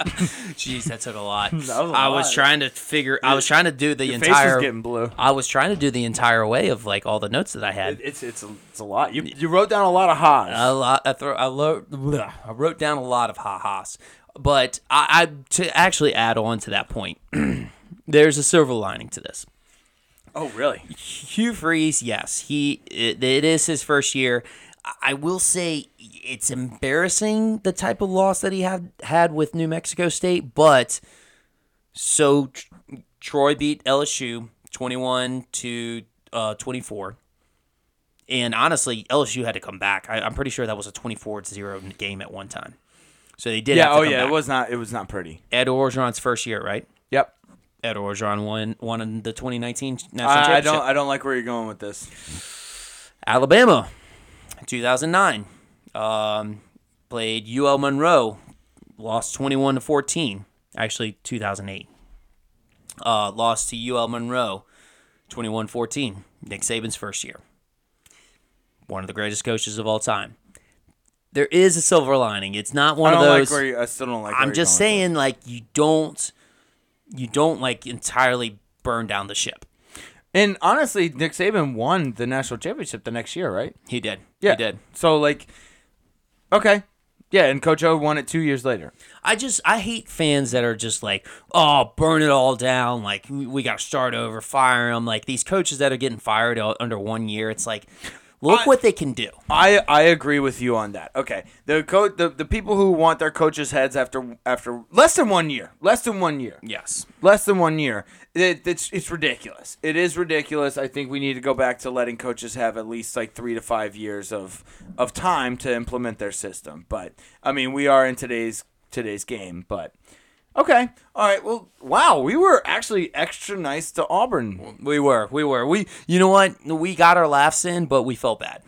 Jeez, that took a lot. was a I was lot. trying to figure. I was trying to do the Your face entire. getting blue. I was trying to do the entire way of like all the notes that I had. It's it's a, it's a lot. You you wrote down a lot of ha's. a lot. I, throw, I, lo- bleh, I wrote down a lot of ha-has, but I, I to actually add on to that point, there's a silver lining to this. oh really? Hugh Freeze, yes, he it, it is his first year. I- will say it's embarrassing the type of loss that he had had with New Mexico State, but so Tr- Troy beat LSU 21 to uh, 24. And honestly, LSU had to come back. I, I'm pretty sure that was a 24-0 game at one time. So they did. Yeah. have to Oh come yeah. back. It was not. It was not pretty. Ed Orgeron's first year, right? Ed Orgeron won won in the 2019 national I, I championship. don't. I don't like where you're going with this. Alabama, 2009. Um, played UL Monroe, lost 21 to 14. Actually, 2008. Uh, lost to UL Monroe, 21-14. Nick Saban's first year. One of the greatest coaches of all time. There is a silver lining. It's not one I of those. like where you, I still don't like. where I'm just saying, like you don't, you don't like entirely burn down the ship. And honestly, Nick Saban won the national championship the next year, right? He did. Yeah. He did. So like, okay, yeah, and Coach O won it two years later. I just I hate fans that are just like, oh, burn it all down. Like we, got to start over, fire them. Like these coaches that are getting fired under one year. It's like, look I- what they can do. I, I agree with you on that. Okay, the coach, the, the people who want their coaches' heads after after less than one year, less than one year, Yes. less than one year. It, it's it's ridiculous. It is ridiculous. I think we need to go back to letting coaches have at least like three to five years of of time to implement their system. But I mean, we are in today's today's game. But okay, all right. Well, wow, we were actually extra nice to Auburn. We were, we were, we. You know what? We got our laughs in, but we felt bad.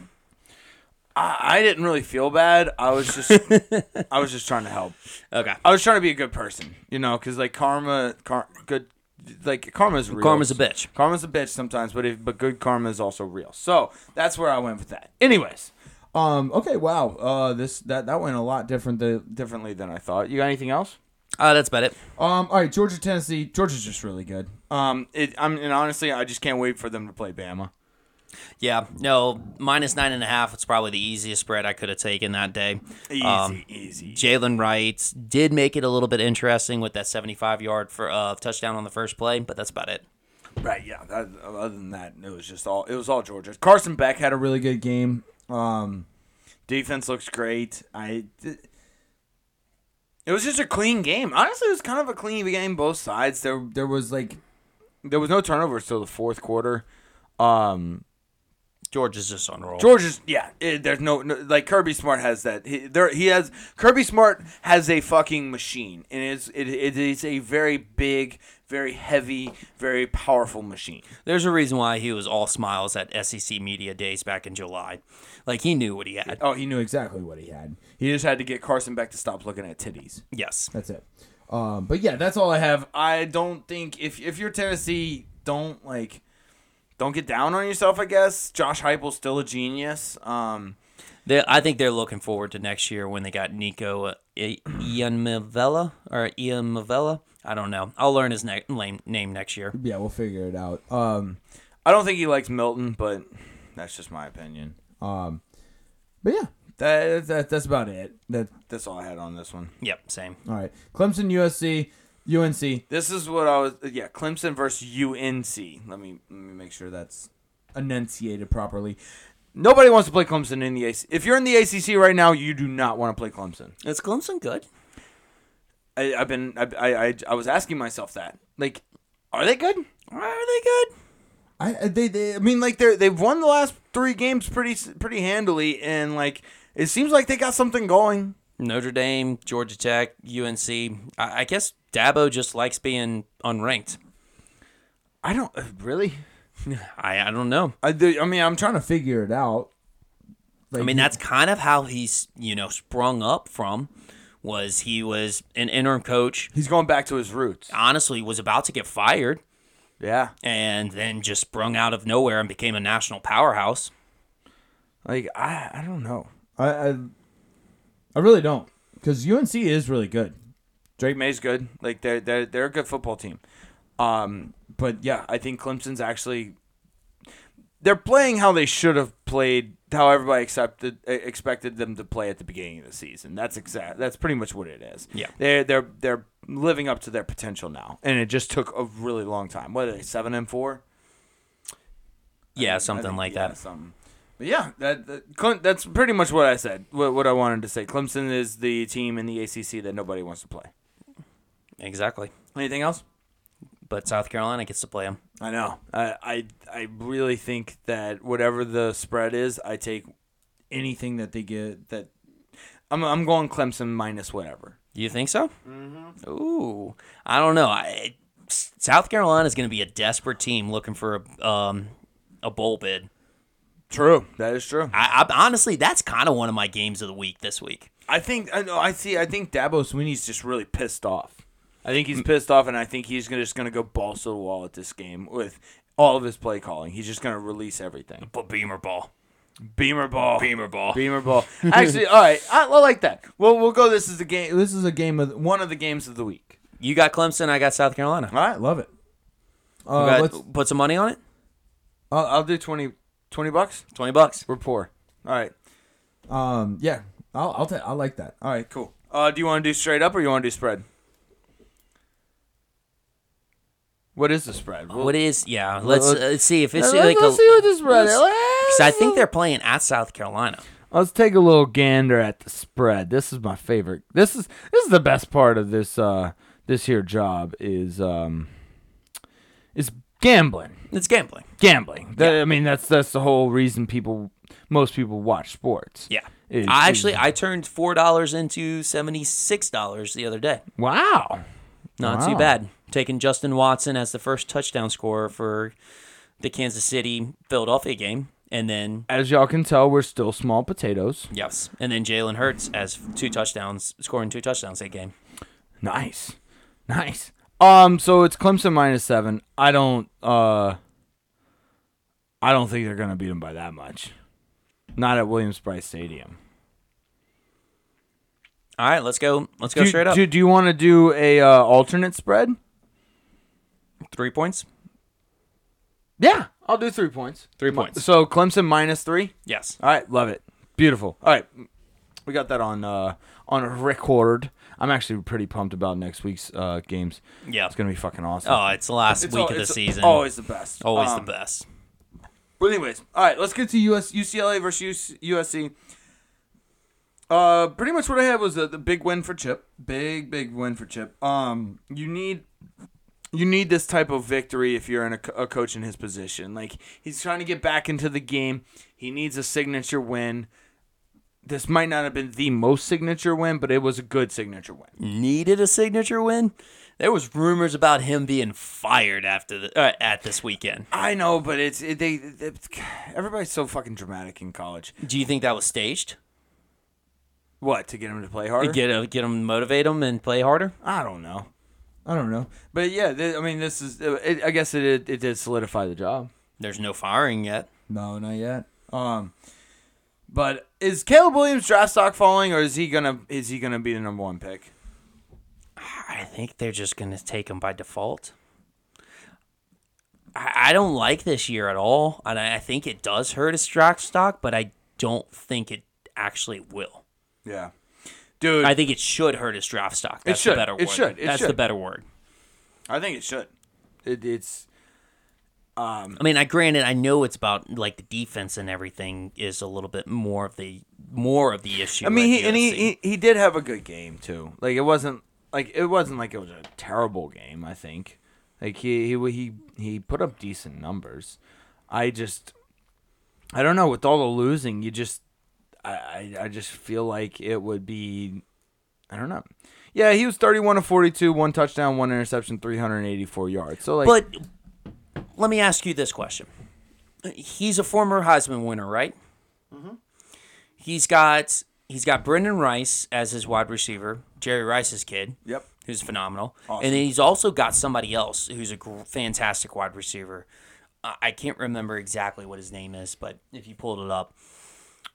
I, I didn't really feel bad. I was just I was just trying to help. Okay. I was trying to be a good person, you know, because like karma, car, good, like karma's real. Karma's a bitch. Karma's a bitch sometimes, but if, but good karma is also real. So that's where I went with that. Anyways, um, okay, wow, uh, this that that went a lot different the, differently than I thought. You got anything else? Uh, that's about it. Um, all right, Georgia, Tennessee. Georgia's just really good. Um, it, I'm and honestly, I just can't wait for them to play Bama. Yeah. No, minus nine and a half. It's probably the easiest spread I could have taken that day. Easy, Um, easy. Jaylen Wright did make it a little bit interesting with that 75 yard for uh, touchdown on the first play, but that's about it. Right, yeah. That, other than that, it was just all it was all Georgia. Carson Beck had a really good game. Um, defense looks great. I. th- It was just a clean game. Honestly, it was kind of a clean game both sides. There There was like there was no turnovers till the fourth quarter. Um, George is just on roll. George is yeah. It, there's no, no like Kirby Smart has that. He, there he has Kirby Smart has a fucking machine, and it's it, it is a very big, very heavy, very powerful machine. There's a reason why he was all smiles at SEC Media Days back in July. Like he knew what he had. oh, he knew exactly what he had. He just had to get Carson Beck to stop looking at titties. Yes. That's it. Um, but yeah, that's all I have. I don't think if if you're Tennessee, don't like, don't get down on yourself. I guess Josh Heupel's still a genius. Um, They, I think they're looking forward to next year when they got Nico uh, I- Ian Mavella or Ian Mavella. I don't know. I'll learn his ne- name, name next year. Yeah, we'll figure it out. Um, I don't think he likes Milton, but that's just my opinion. um, but yeah, that, that that's about it. That That's all I had on this one. Yep, same. all right. Clemson, USC, UNC. This is what I was. Yeah, Clemson versus UNC. Let me let me make sure that's Enunciated properly. nobody wants to play Clemson in the AC. If you're in the ACC right now, you do not want to play Clemson. Is Clemson good? I, I've been I, I I I was asking myself that. Like, are they good? Are they good? I I- they, they I mean, like they're they've won the last three games pretty pretty handily, and like it seems like they got something going. Notre Dame, Georgia Tech, UNC. I, I guess Dabo just likes being unranked. I don't uh, really. I, I don't know. I, do- I mean, I'm I'm trying to figure it out. I mean, that's kind of how he's you know sprung up from. Was he was an interim coach? he's going back to his roots. Honestly, was about to get fired, Yeah, and then just sprung out of nowhere and became a national powerhouse. like I I don't know. I, I I really don't because UNC is really good. Drake Maye's good. Like they're they're they're a good football team. Um, but yeah, I think Clemson's actually they're playing how they should have played, how everybody accepted expected them to play at the beginning of the season. That's exact. That's pretty much what it is. Yeah. they're they're they're living up to their potential now, and it just took a really long time. What are they? Seven and four. Yeah, I something think- like yeah, that. Something. But yeah, that, that that's pretty much what I said. What, what I wanted to say. Clemson is the team in the ACC that nobody wants to play. Exactly. Anything else? But South Carolina gets to play them. I know. I, I I really think that whatever the spread is, I take anything that they get. That I'm I'm going Clemson minus whatever. You think so? Mm-hmm. Ooh, I don't know. I, South Carolina is going to be a desperate team looking for a um, a bowl bid. True. That is true. I, I honestly, that's kind of one of my games of the week this week. I think I know. I see. I think Dabo Swinney's just really pissed off. I think he's pissed off, and I think he's gonna, just going to go balls to the wall at this game with all of his play calling. He's just going to release everything. But Beamer ball, Beamer ball. Beamer ball. Beamer ball. Actually, all right. I, I like that. Well, we'll go. This is a game. This is a game of one of the games of the week. You got Clemson. I got South Carolina. All right. Love it. You Uh, got- let's, put some money on it. I'll, I'll do 20, 20 bucks. Twenty bucks. We're poor. All right. um, yeah, I'll I'll ta- I like that. All right. Cool. Uh, do you want to do straight up or you want to do spread? What is the spread? We'll- What is? Yeah, let's let's- uh, let's see if it's let's, like a. let's see what the spread is. Because I think they're playing at South Carolina. Let's take a little gander at the spread. This is my favorite. This is this is the best part of this uh this here job is um is gambling. It's gambling. Gambling. That- I mean that's that's the whole reason people most people watch sports. Yeah. Is- I is- actually I turned four dollars into seventy six dollars the other day. Wow. Not Wow. too bad. Taking Justin Watson as the first touchdown scorer for the Kansas City Philadelphia game, and then As y'all can tell, we're still small potatoes. yes, and then Jalen Hurts as two touchdowns, scoring two touchdowns that game. Nice. Nice. Um, so it's Clemson minus seven. I don't uh I don't think they're gonna beat them by that much. Not at Williams Brice Stadium. All right, let's go. Let's go do, straight up. Do, do you want to do a uh, alternate spread? Three points. Yeah, I'll do three points. Three points. So Clemson minus three. Yes. All right, love it. Beautiful. All right, we got that on uh, on record. I'm actually pretty pumped about next week's uh, games. Yeah. It's gonna be fucking awesome. Oh, it's the last It's week al- of the it's season. Always the best. Always Um, the best. But anyways, all right, let's get to US UCLA versus USC. Uh, pretty much what I had was a, the big win for Chip. Big, big win for Chip. Um, you need you need this type of victory if you're in a, a coach in his position. Like he's trying to get back into the game. He needs a signature win. This might not have been the most signature win, but it was a good signature win. Needed a signature win. There was rumors about him being fired after the uh, at this weekend. I know, but it's it, they. Everybody's so fucking dramatic in college. Do you think that was staged? What to get him to play harder? Get uh, get him motivate him and play harder. I don't know. I don't know. But yeah, th- I mean, this is. It, I guess it, it it did solidify the job. There's no firing yet. No, not yet. Um, but is Caleb Williams draft stock falling, or is he gonna is he gonna be the number one pick? I think they're just gonna take him by default. I, I don't like this year at all, and I, I think it does hurt his draft stock, but I don't think it actually will. Yeah, dude, I I, think it should hurt his draft stock. That's should. the better It word. should. It That's the better word. I think it should. It, it's um, I mean, I granted, I know it's about like the defense and everything is a little bit more of the more of the issue. I mean, he and he, he he did have a good game too. Like it wasn't like it wasn't like it was a terrible game. I think like he he he he put up decent numbers. I just I don't know with all the losing, you just I I, I just feel like it would be I don't know. Yeah, he was 31 of 42, one touchdown, one interception, 384 yards. So like But let me ask you this question: He's a former Heisman winner, right? Mm-hmm. He's got he's got Brenden Rice as his wide receiver, Jerry Rice's kid, Yep. who's phenomenal, Awesome. and then he's also got somebody else who's a fantastic wide receiver. I I can't remember exactly what his name is, but if you pulled it up,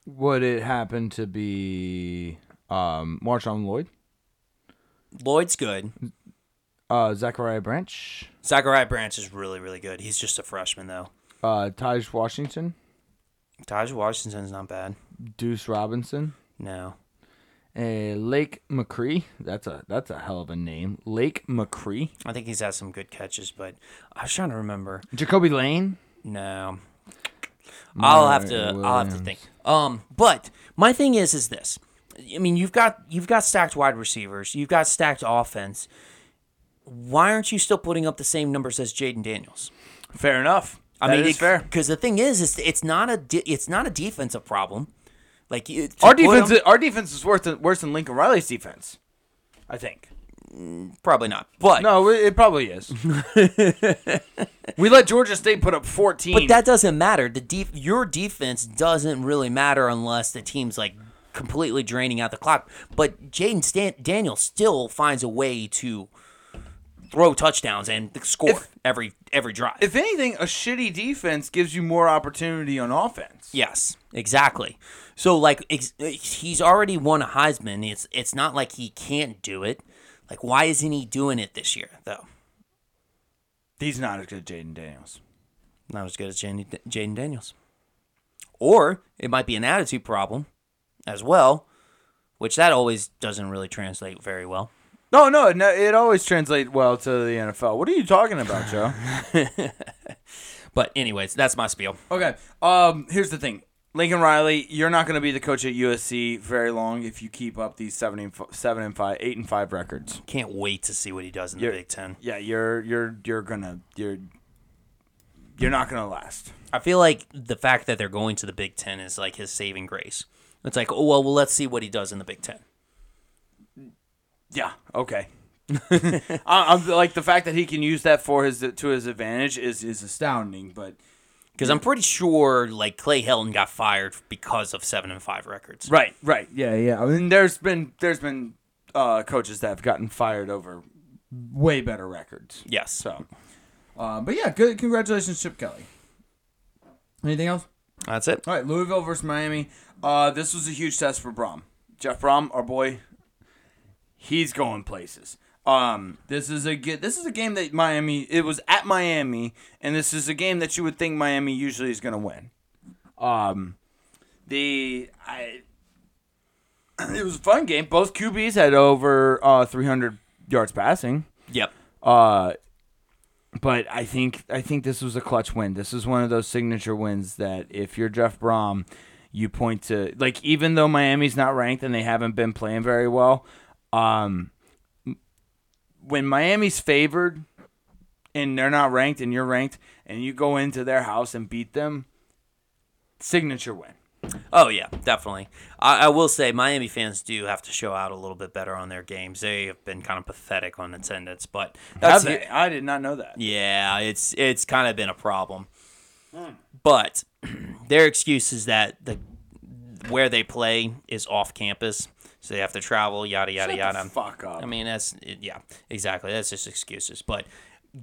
Would it happen to be um Marshawn Lloyd? Lloyd's good. Uh Zachariah Branch? Zachariah Branch is really really good. He's just a freshman though. Uh Tahj Washington? Tahj Washington's not bad. Deuce Robinson? No. Uh, Lake McRee. That's a that's a hell of a name. Lake McRee. I think he's had some good catches, but I was trying to remember. Jacoby Lane. No. I'll have to Murray I'll have to think. Um but my thing is is this. I mean, you've got you've got stacked wide receivers, you've got stacked offense. Why aren't you still putting up the same numbers as Jayden Daniels? Fair enough. I That mean, is fair. because the thing is, is it's not a de- it's not a defensive problem. Like Our defense, him- is, our defense is worse than worse than Lincoln Riley's defense. I think. Probably not, but No, it, it probably is. we let Georgia State put up 14. But that doesn't matter. The def- your defense doesn't really matter unless the team's like completely draining out the clock. But Jayden Stan- Daniel still finds a way to throw touchdowns and score every every drive. if anything, a shitty defense gives you more opportunity on offense. yes, exactly. So like ex- he's already won a Heisman. It's it's not like he can't do it. Like why isn't he doing it this year though? He's not as good as Jayden Daniels. Not as good as Jayden Daniels. Or it might be an attitude problem as well, which that always doesn't really translate very well. No, no, no, it always translates well to the NFL. What are you talking about, Joe? But anyways, that's my spiel. Okay. Um. Here's the thing, Lincoln Riley, you're not going to be the coach at USC very long if you keep up these seven and f- seven and five, eight and five records. Can't wait to see what he does in the You're- Big Ten. Yeah, you're you're you're gonna you're you're not gonna last. I feel like the fact that they're going to the Big Ten is like his saving grace. It's like, oh well, well let's see what he does in the Big Ten. Yeah. Okay. I, I'm like the fact that he can use that for his to his advantage is is astounding. But Because I'm pretty sure like Clay Helton got fired because of seven and five records. right, right, yeah, yeah. I mean, there's been there's been uh, coaches that have gotten fired over way better records. Yes. So Uh, but yeah, good. Congratulations, Chip Kelly. Anything else? That's it. All right, Louisville versus Miami. Uh, this was a huge test for Brohm. Jeff Brohm, our boy, he's going places. Um, this is a ge- this is a game that Miami. It was at Miami, and this is a game that you would think Miami usually is going to win. Um, the I. It was a fun game. Both QBs had over uh, 300 yards passing. Yep. Uh, but I think I think this was a clutch win. This is one of those signature wins that if you're Jeff Brohm, you point to like even though Miami's not ranked and they haven't been playing very well, um, when Miami's favored and they're not ranked and you're ranked and you go into their house and beat them, signature win. Oh yeah, definitely. I, I will say Miami fans do have to show out a little bit better on their games. They have been kind of pathetic on attendance, but that's they? I did not know that. yeah, it's it's kind of been a problem. Hmm. But their excuse is that the where they play is off campus, so they have to travel, yada yada Shut yada. the fuck up. I mean, that's yeah, exactly. That's just excuses. But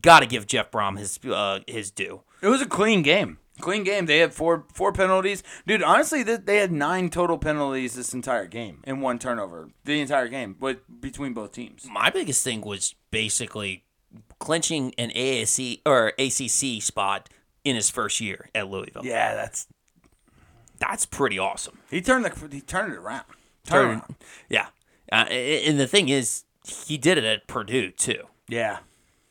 got to give Jeff Brohm his uh, his due. It was a clean game. Clean game. They had four four penalties, dude. Honestly, they had nine total penalties this entire game and one turnover the entire game, but between both teams. My biggest thing was basically clinching an ASC or ACC spot in his first year at Louisville. Yeah, that's That's pretty awesome. he turned the he turned it around. Turn- Yeah. Uh, and the thing is, he did it at Purdue too. Yeah,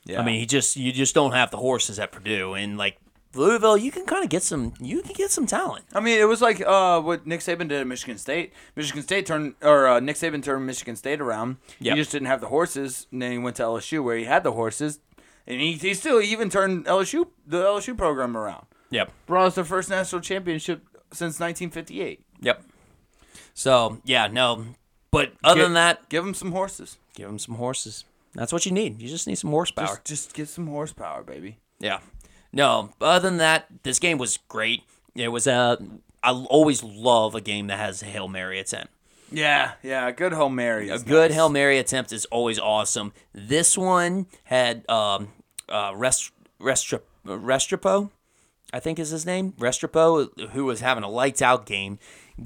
yeah. I mean, he just you just don't have the horses at Purdue, and like Louisville, you can kind of get some you can get some talent. I mean, it was like uh, what Nick Saban did at Michigan State. Michigan State turned, or uh, Nick Saban turned Michigan State around. Yep. He just didn't have the horses, and then he went to LSU where he had the horses, and he, he still even turned LSU the LSU program around. Yep. Brought us their first national championship since 1958. Yep. So yeah, no, but other Get- than that, Give him some horses. give him some horses. That's what you need. You just need some horsepower. Just, just get some horsepower, baby. Yeah. No, other than that, this game was great. It was a. I always love a game that has a Hail Mary attempt. Yeah, yeah. Good Hail Mary. A is good nice. Hail Mary attempt is always awesome. This one had um, uh, Rest, Restrepo, I think is his name. Restrepo, who was having a lights out game,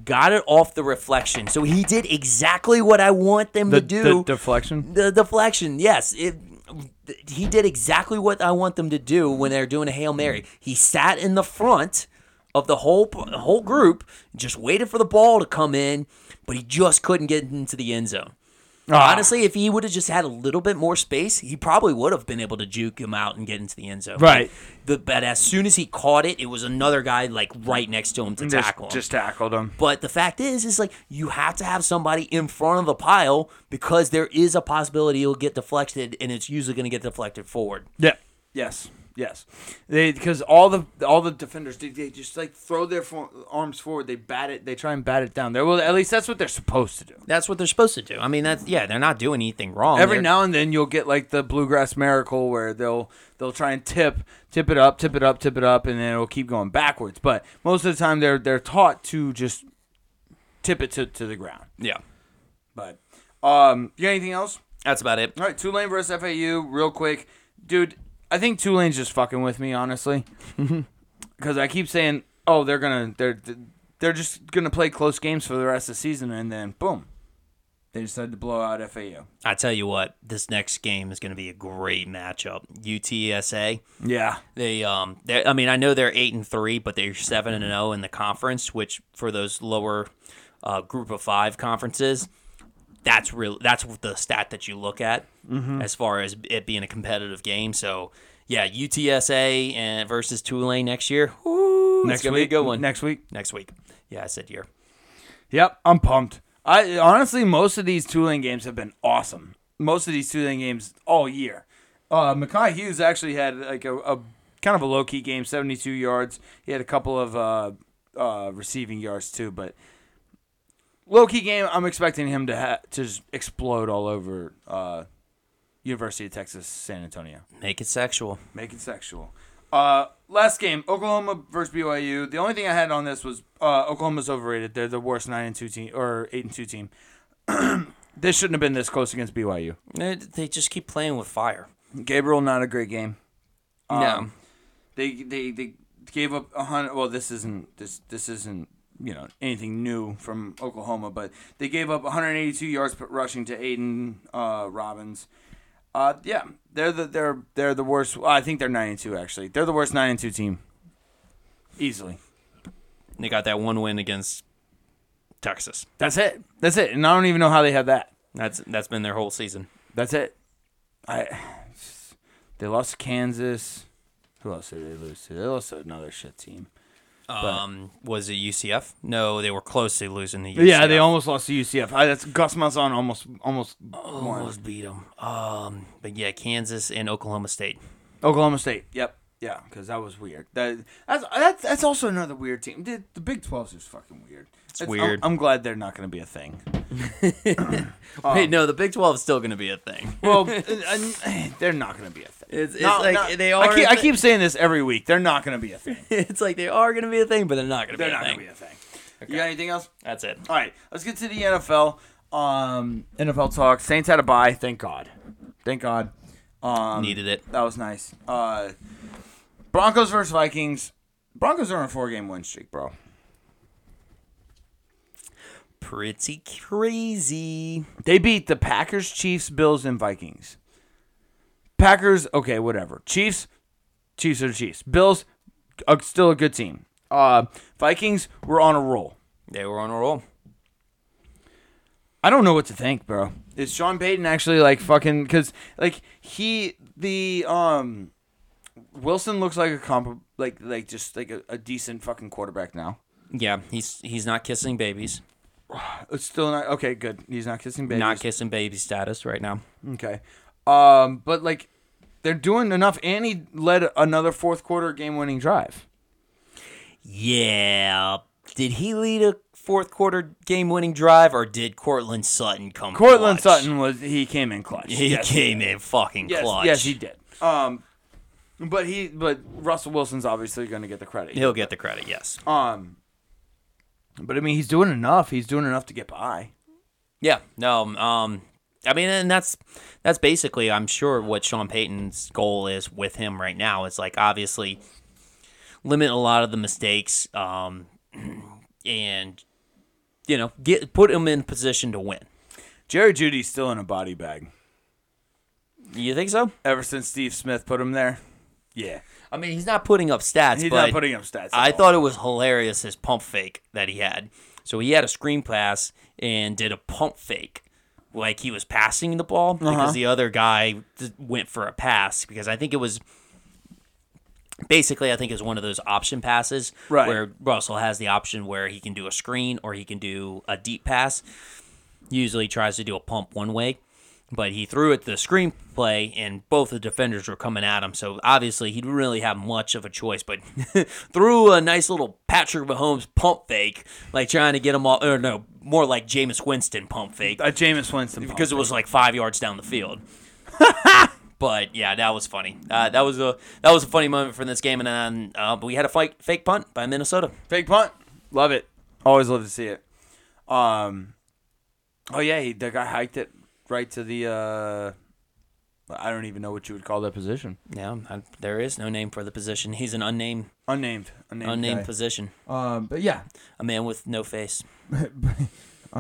got it off the reflection. So he did exactly what I want them The, to do. the deflection. The deflection, yes. It, he did exactly what I want them to do when they're doing a hail mary. He sat in the front of the whole whole group, just waited for the ball to come in, but he just couldn't get into the end zone. Ah. Honestly, if he would have just had a little bit more space, he probably would have been able to juke him out and get into the end zone. Right. The, but as soon as he caught it, it was another guy like right next to him to Just, tackle him. just tackled him. But the fact is, is like you have to have somebody in front of the pile because there is a possibility it'll get deflected, and it's usually going to get deflected forward. Yeah. Yes. Yes. They because all the all the defenders they, they just like throw their for, arms forward. They bat it. They try and bat it down. There. Well, at least that's what they're supposed to do. That's what they're supposed to do. I mean, that's yeah, they're not doing anything wrong. Every They're- now and then you'll get like the bluegrass miracle where they'll they'll try and tip tip it up, tip it up, tip it up, and then it'll keep going backwards. But most of the time they're they're taught to just tip it to, to the ground. yeah, But um, you got anything else? that's about it. All right, Tulane versus FAU, real quick, dude. I think Tulane's just fucking with me, honestly, because I keep saying, oh, they're gonna they're they're just gonna play close games for the rest of the season, and then boom, they decided to blow out FAU. I tell you what, this next game is going to be a great matchup. UTSA. Yeah, They um, they I mean, I know they're eight and three, but they're seven and zero in the conference, which for those lower uh, group of five conferences, that's real. That's the stat that you look at as far as it being a competitive game. So yeah, UTSA and versus Tulane next year. Woo, next gonna week, be a good one. Next week. next week. Yeah, I said year. Yep, I'm pumped. I honestly, most of these Tulane games have been awesome. Most of these Tulane games all year. Uh, Makhi Hughes actually had like a, a kind of a low key game, 72 yards. He had a couple of uh, uh, receiving yards too, but low key game. I'm expecting him to ha- to just explode all over uh, University of Texas San Antonio. Make it sexual. Make it sexual. Uh, last game, Oklahoma versus BYU. The only thing I had on this was uh, Oklahoma's overrated. They're the worst nine and two team or eight and two team. this shouldn't have been this close against BYU. They, they just keep playing with fire. Gabriel, not a great game. Um, no. They they they gave up a hundred. Well, this isn't this this isn't you know anything new from Oklahoma, but they gave up 182 yards rushing to Aiden uh, Robbins. Uh, yeah, they're the they're they're the worst. Well, I think they're nine and two actually. They're the worst nine and two team. Easily. They got that one win against Texas. That's it. That's it. And I don't even know how they had that. That's that's been their whole season. That's it. I. They lost to Kansas. Who else did they lose to? They lost to another shit team. Um, was it UCF? No, they were close to losing the. UCF. Yeah, they almost lost to UCF. I, that's Gus Malzahn almost almost won. almost beat them. Um, but yeah, Kansas and Oklahoma State. Oklahoma State. Yep. Yeah, because that was weird. That that's that's that's also another weird team. The, the Big 12 is fucking weird. It's weird. I'm, I'm glad they're not going to be a thing. Wait, no, the Big Twelve is still going to be a thing. Well, uh, uh, they're not going to be a thing. It's, it's No, like no, they I are. keep, a I keep saying this every week. They're not going to be a thing. it's like they are going to be a thing, but they're not going to be They're a not thing. going to be a thing. You got anything else? That's it. All right, let's get to the NFL. Um, NFL talk. Saints had a bye. Thank God. Thank God. Um, Needed it. That was nice. Uh, Broncos versus Vikings. Broncos are on a four-game win streak, bro. Pretty crazy. They beat the Packers, Chiefs, Bills, and Vikings. Packers, okay, whatever. Chiefs, Chiefs are the Chiefs. Bills, uh, still a good team. Uh, Vikings were on a roll. They were on a roll. I don't know what to think, bro. Is Sean Payton actually like fucking? Because like he the um Wilson looks like a comp like like just like a, a decent fucking quarterback now. Yeah, he's he's not kissing babies. It's still not okay. Good. He's not kissing babies. Not kissing baby status right now. Okay. Um, but like they're doing enough. And he led another fourth quarter game winning drive. Yeah. Did he lead a fourth quarter game winning drive or did Courtland Sutton come Courtland clutch? Sutton was he came in clutch. He Yes, came in fucking Yes, clutch. yes, he did. Um, but he but Russell Wilson's obviously going to get the credit. He'll get the credit, yes. Um, but I mean, he's doing enough. He's doing enough to get by. Yeah, no, um, I mean, and that's that's basically, I'm sure, what Sean Payton's goal is with him right now. It's like obviously limit a lot of the mistakes, um, and you know, get put him in position to win. Jerry Jeudy's still in a body bag. You think so? Ever since Steve Smith put him there, yeah, I mean, he's not putting up stats, he's but not putting up stats. at I all. thought it was hilarious his pump fake that he had. So he had a screen pass and did a pump fake, like he was passing the ball Uh-huh. because the other guy went for a pass because I think it was basically I think it was one of those option passes Right. where Russell has the option where he can do a screen or he can do a deep pass. Usually tries to do a pump one way. But he threw it the screen play, and both the defenders were coming at him. So obviously, he didn't really have much of a choice. But threw a nice little Patrick Mahomes pump fake, like trying to get him all, or no, more like Jameis Winston pump fake, a Jameis Winston because it was like five yards down the field. but yeah, that was funny. Uh, that was a that was a funny moment for this game, and then uh, but we had a fight, fake punt by Minnesota. fake punt. Love it. Always love to see it. Um, oh yeah, he, the guy hiked it right to the. uh I don't even know what you would call that position. Yeah, I, there is no name for the position. He's an unnamed Unnamed. Unnamed. unnamed guy. position, Um, but yeah, a man with no face. All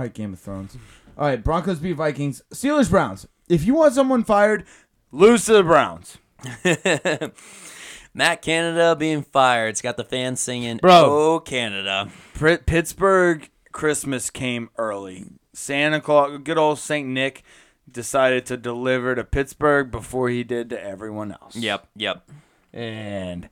right, Game of Thrones. All right, Broncos beat Vikings. Steelers Browns. If you want someone fired, Lose to the Browns. Matt Canada being fired. It's got the fans singing, Bro. "Oh Canada." Pittsburgh Christmas came early. Santa Claus, good old Saint Nick, decided to deliver to Pittsburgh before he did to everyone else. Yep, yep. and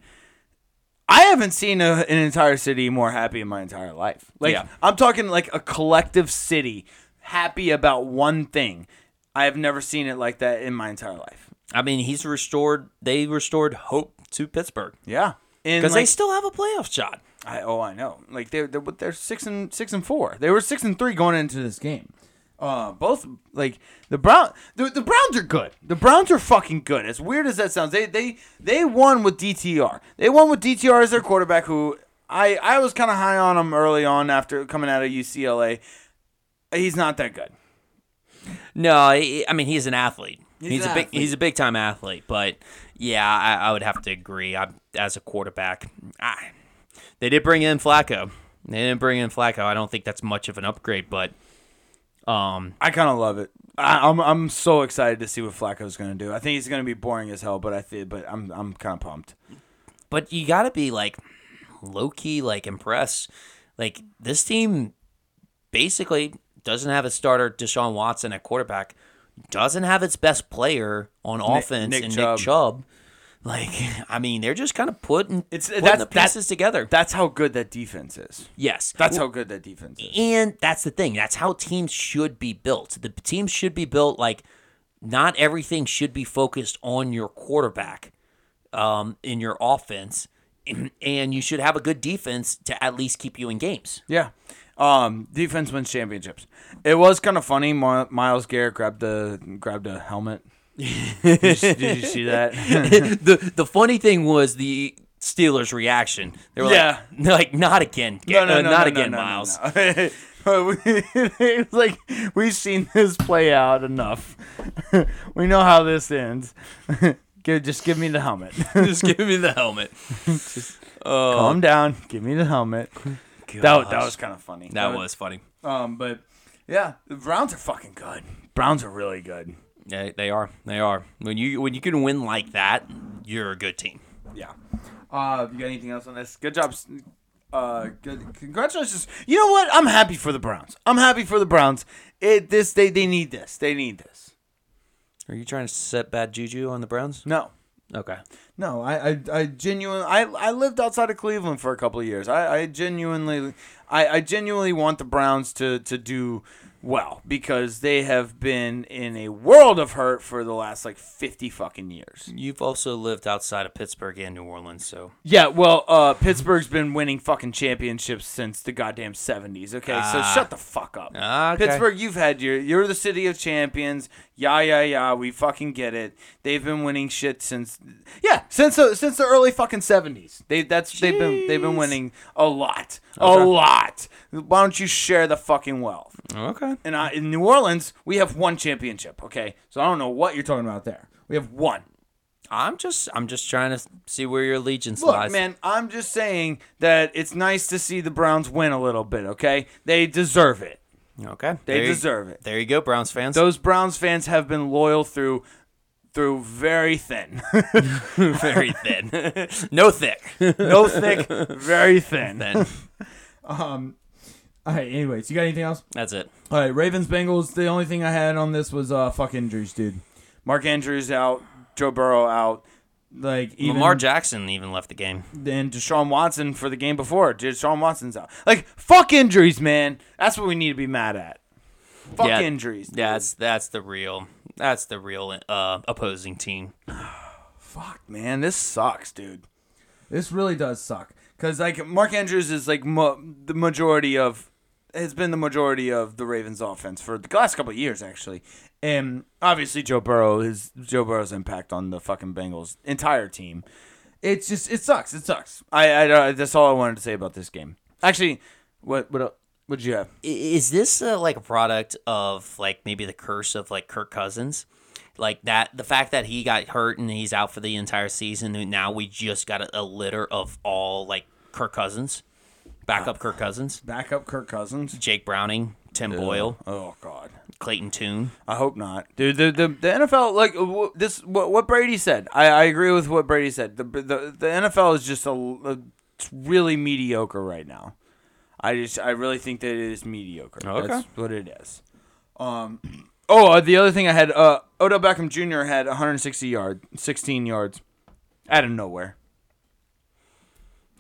I haven't seen a, an entire city more happy in my entire life. Like Yeah. I'm talking like a collective city happy about one thing. I have never seen it like that in my entire life. I mean, he's restored. They restored hope to Pittsburgh Yeah, because they still have a playoff shot. I, oh, I know. Like they're, they're they're six and six and four. They were six and three going into this game. Uh, both like the Brown the, the Browns are good. The Browns are fucking good. As weird as that sounds, they they they won with DTR. They won with DTR as their quarterback. Who I I was kind of high on him early on after coming out of UCLA. He's not that good. No, I, mean he's an athlete. He's He's, an a big athlete. he's a big time athlete. But yeah, I, I would have to agree. I, as a quarterback, I, they did bring in Flacco. They didn't bring in Flacco. I don't think that's much of an upgrade, but um, I kind of love it. I, I'm I'm so excited to see what Flacco's gonna do. I think he's gonna be boring as hell, but I think but I'm I'm kind of pumped. but you got to be like low key like impressed. Like this team basically doesn't have a starter Deshaun Watson at quarterback, doesn't have its best player on offense Nick and Chubb. Nick Chubb. Like, I mean, they're just kind of putting It's- putting that's- the that's- pieces together. That's how good that defense is. yes, That's how good that defense is. And that's the thing. That's how teams should be built. The teams should be built like not everything should be focused on your quarterback um, in your offense. And you should have a good defense to at least keep you in games. Yeah. Um, defense wins championships. It was kind of funny. Myles Garrett grabbed a grabbed a helmet. Did, you, did you see that? the the funny thing was the Steelers' reaction. They were Yeah. like, like not again, No, no, Uh, no, not no, again, Myles. it's like we've seen this play out enough. we know how this ends. give, just give me the helmet. Just give me the helmet. oh, Calm down. Give me the helmet. That, that was kind of funny. that was funny. Um, but yeah, the Browns are fucking good. Browns are really good. Yeah, they are. They are. When you when you can win like that, you're a good team. Yeah. Uh, you got anything else on this? Good job. Uh, good. Congratulations. You know what? I'm happy for the Browns. I'm happy for the Browns. It this they they need this. They need this. Are you trying to set bad juju on the Browns? No. Okay. No, I, I, I genuinely, I, I lived outside of Cleveland for a couple of years. I, I genuinely, I, I genuinely want the Browns to, to do well because they have been in a world of hurt for the last like fifty fucking years. You've also lived outside of Pittsburgh and New Orleans, so Yeah, well, uh, Pittsburgh's been winning fucking championships since the goddamn seventies. Okay, so Ah. shut the fuck up. Okay. Pittsburgh, you've had your, you're the city of champions. Yeah, yeah, yeah. We fucking get it. They've been winning shit since, yeah, since the, since the early fucking seventies. They that's they've been they've been winning a lot, a Okay. lot. Why don't you share the fucking wealth? okay. And I, in New Orleans, we have one championship. Okay, so I don't know what you're talking about there. We have one. I'm just I'm just trying to see where your allegiance Look, lies. man, I'm just saying that it's nice to see the Browns win a little bit, okay? They deserve it. Okay. They there you- deserve it. There you go, Browns fans. Those Browns fans have been loyal through through very thin. very thin. no thick. no thick, very thin. Then Um. All right. Anyways, you got anything else? that's it. All right. Ravens Bengals. The only thing I had on this was uh fuck injuries, dude. Mark Andrews out, Joe Burrow out, Like even Lamar Jackson even left the game. and Deshaun Watson for the game before. Deshaun Watson's out. Like fuck injuries, man. That's what we need to be mad at. Fuck Yeah. injuries. dude. Yeah, that's that's the real that's the real uh, opposing team. fuck, man. This sucks, dude. this really does suck. Because like Mark Andrews is like mo- the majority of has been the majority of the Ravens offense for the last couple of years actually, and obviously Joe Burrow is Joe Burrow's impact on the fucking Bengals entire team. It's just it sucks. It sucks. I I, I that's all I wanted to say about this game. Actually, what what what did you have? Is this uh, like a product of like maybe the curse of like Kirk Cousins? Like that, the fact that he got hurt and he's out for the entire season, and now we just got a, a litter of all like Kirk Cousins, backup Kirk Cousins, Back up Kirk Cousins. Jake Browning, Tim Boyle, Oh God. Clayton Tune. I hope not, dude. The the, the NFL like wh- this what what Brady said. I, I agree with what Brady said. The the the NFL is just a, a it's really mediocre right now. I just I really think that it is mediocre. Okay. That's what it is. Um. Oh, uh, the other thing I had uh Odell Beckham Jr. had 160 yards, 16 yards, out of nowhere.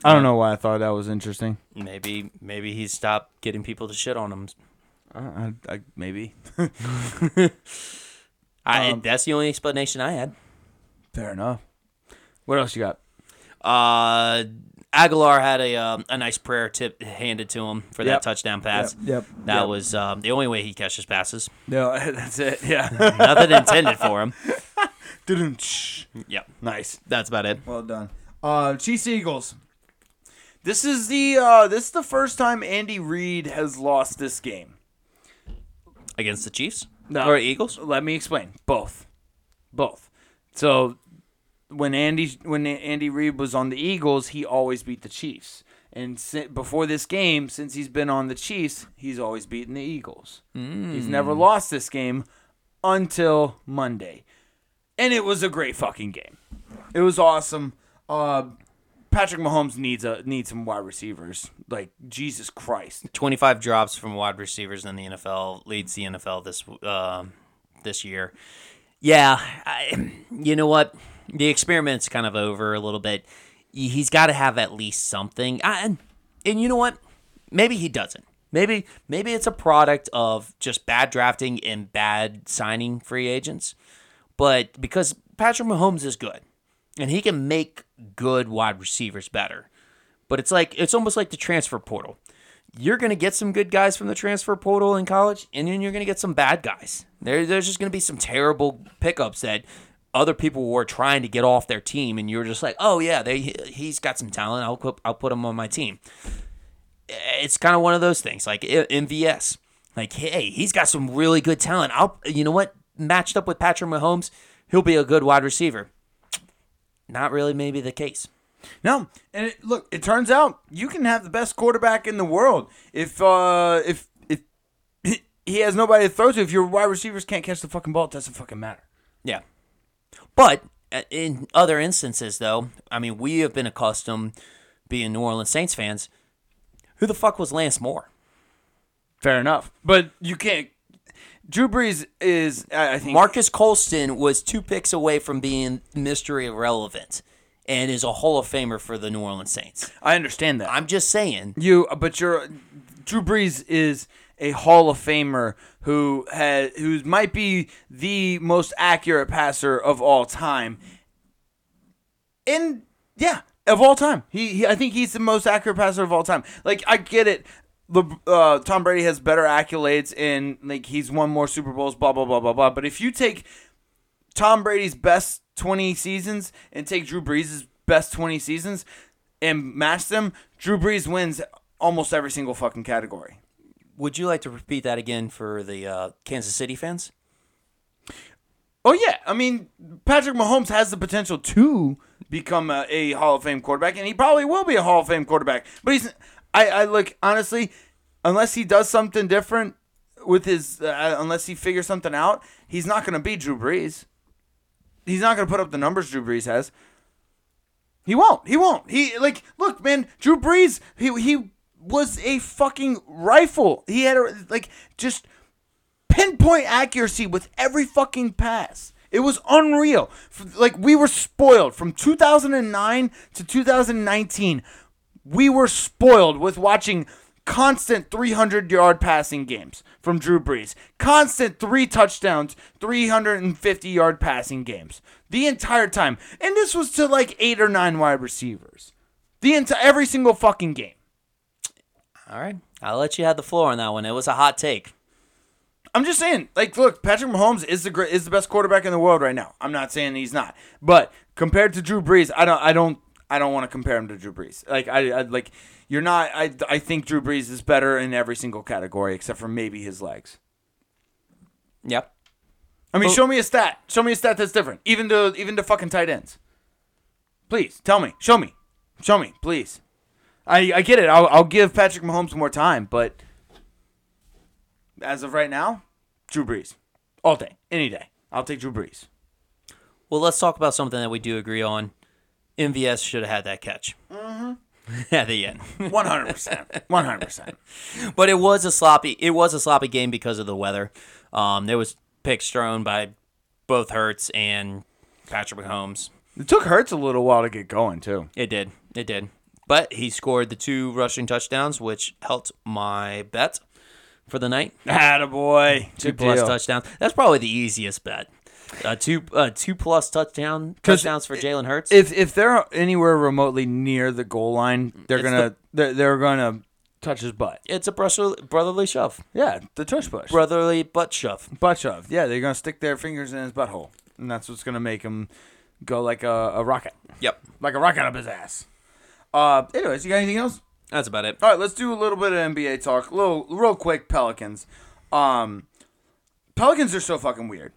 I don't know why I thought that was interesting. Maybe maybe he stopped getting people to shit on him. I, I, I maybe. I, Um, that's the only explanation I had. Fair enough. What else you got? Uh, Aguilar had a um, a nice prayer tip handed to him for Yep. that touchdown pass. Yep. That Yep. was um, the only way he catches passes. No, that's it. Yeah. Nothing intended for him. Yep, nice. that's about it. Well done. Uh, Chiefs Eagles. This is the uh this is the first time Andy Reid has lost this game. Against the Chiefs No. or Eagles. Let me explain. Both. Both. So when Andy when Andy Reid was on the Eagles, he always beat the Chiefs. And si- before this game, since he's been on the Chiefs, he's always beaten the Eagles. He's never lost this game until Monday. And it was a great fucking game. It was awesome. Uh Patrick Mahomes needs a needs some wide receivers. Like Jesus Christ. Twenty five drops from wide receivers in the NFL leads the NFL this um this year. Yeah, I, you know what? The experiment's kind of over a little bit. He's got to have at least something. And and you know what? Maybe he doesn't. Maybe maybe it's a product of just bad drafting and bad signing free agents. But because Patrick Mahomes is good and he can make good wide receivers better. But it's like it's almost like the transfer portal. You're gonna get some good guys from the transfer portal in college, and then you're gonna get some bad guys. There, there's just gonna be some terrible pickups that other people were trying to get off their team, and you're just like, oh yeah, they he's got some talent. I'll put I'll put him on my team. It's kind of one of those things, like MVS. Like, hey, he's got some really good talent. I'll, you know what? Matched up with Patrick Mahomes, he'll be a good wide receiver. Not really, maybe the case. No, and it, look, it turns out you can have the best quarterback in the world if uh if if he has nobody to throw to. If your wide receivers can't catch the fucking ball, it doesn't fucking matter. Yeah. But uh, in other instances, though, I mean, we have been accustomed, being New Orleans Saints fans, who the fuck was Lance Moore? Fair enough, but you can't. Drew Brees is, I I think, Marques Colston was two picks away from being Mr. Irrelevant and is a Hall of Famer for the New Orleans Saints. I understand that. I'm just saying. You, but you're Drew Brees is a Hall of Famer who has who might be the most accurate passer of all time. And yeah, of all time, he, he I think he's the most accurate passer of all time. Like I get it. Le, uh, Tom Brady has better accolades and like he's won more Super Bowls, blah blah blah blah blah. But if you take Tom Brady's best 20 seasons and take Drew Brees' best 20 seasons and match them, Drew Brees wins almost every single fucking category. Would you like to repeat that again for the uh, Kansas City fans? Oh yeah, I mean Patrick Mahomes has the potential to become a, a Hall of Fame quarterback, and he probably will be a Hall of Fame quarterback. But he's, I, I look honestly, unless he does something different with his, uh, unless he figures something out, he's not going to be Drew Brees. He's not going to put up the numbers Drew Brees has. He won't. He won't. He like look, man. Drew Brees. He he was a fucking rifle. He had a, like just pinpoint accuracy with every fucking pass. It was unreal. Like we were spoiled from 2009 to 2019. We were spoiled with watching constant 300 yard passing games from Drew Brees. Constant three touchdowns, 350 yard passing games. The entire time. And this was to like eight or nine wide receivers. The entire every single fucking game. All right. I'll let you have the floor on that one. It was a hot take. I'm just saying, like, look, Patrick Mahomes is the great, is the best quarterback in the world right now. I'm not saying he's not, but compared to Drew Brees, I don't, I don't, I don't want to compare him to Drew Brees. Like, I, I like, you're not. I, I think Drew Brees is better in every single category except for maybe his legs. Yep. I mean, Well- show me a stat. Show me a stat that's different. Even to, even to fucking tight ends. Please tell me. Show me. Show me, please. I, I get it. I'll, I'll give Patrick Mahomes more time, but as of right now, Drew Brees, all day, any day. I'll take Drew Brees. Well, let's talk about something that we do agree on. MVS should have had that catch at the end, One hundred percent. One hundred percent. but it was a sloppy. It was a sloppy game because of the weather. Um, there was picks thrown by both Hurts and Patrick Mahomes. It took Hurts a little while to get going too. It did. It did. But he scored the two rushing touchdowns, which helped my bet for the night. Attaboy. Two Good plus deal. touchdowns. That's probably the easiest bet. Uh, two uh, two plus touchdown 'Cause touchdowns for Jalen Hurts. If if they're anywhere remotely near the goal line, they're It's gonna they're, they're gonna touch his butt. it's a brotherly, brotherly shove, Yeah, the tush push. brotherly butt shove. butt shove. Yeah, they're gonna stick their fingers in his butthole, and that's what's gonna make him go like a, a rocket, Yep, like a rocket up his ass. Uh, anyways, you got anything else? that's about it. All right, let's do a little bit of NBA talk. Little, real quick. Pelicans. Um, Pelicans are so fucking weird,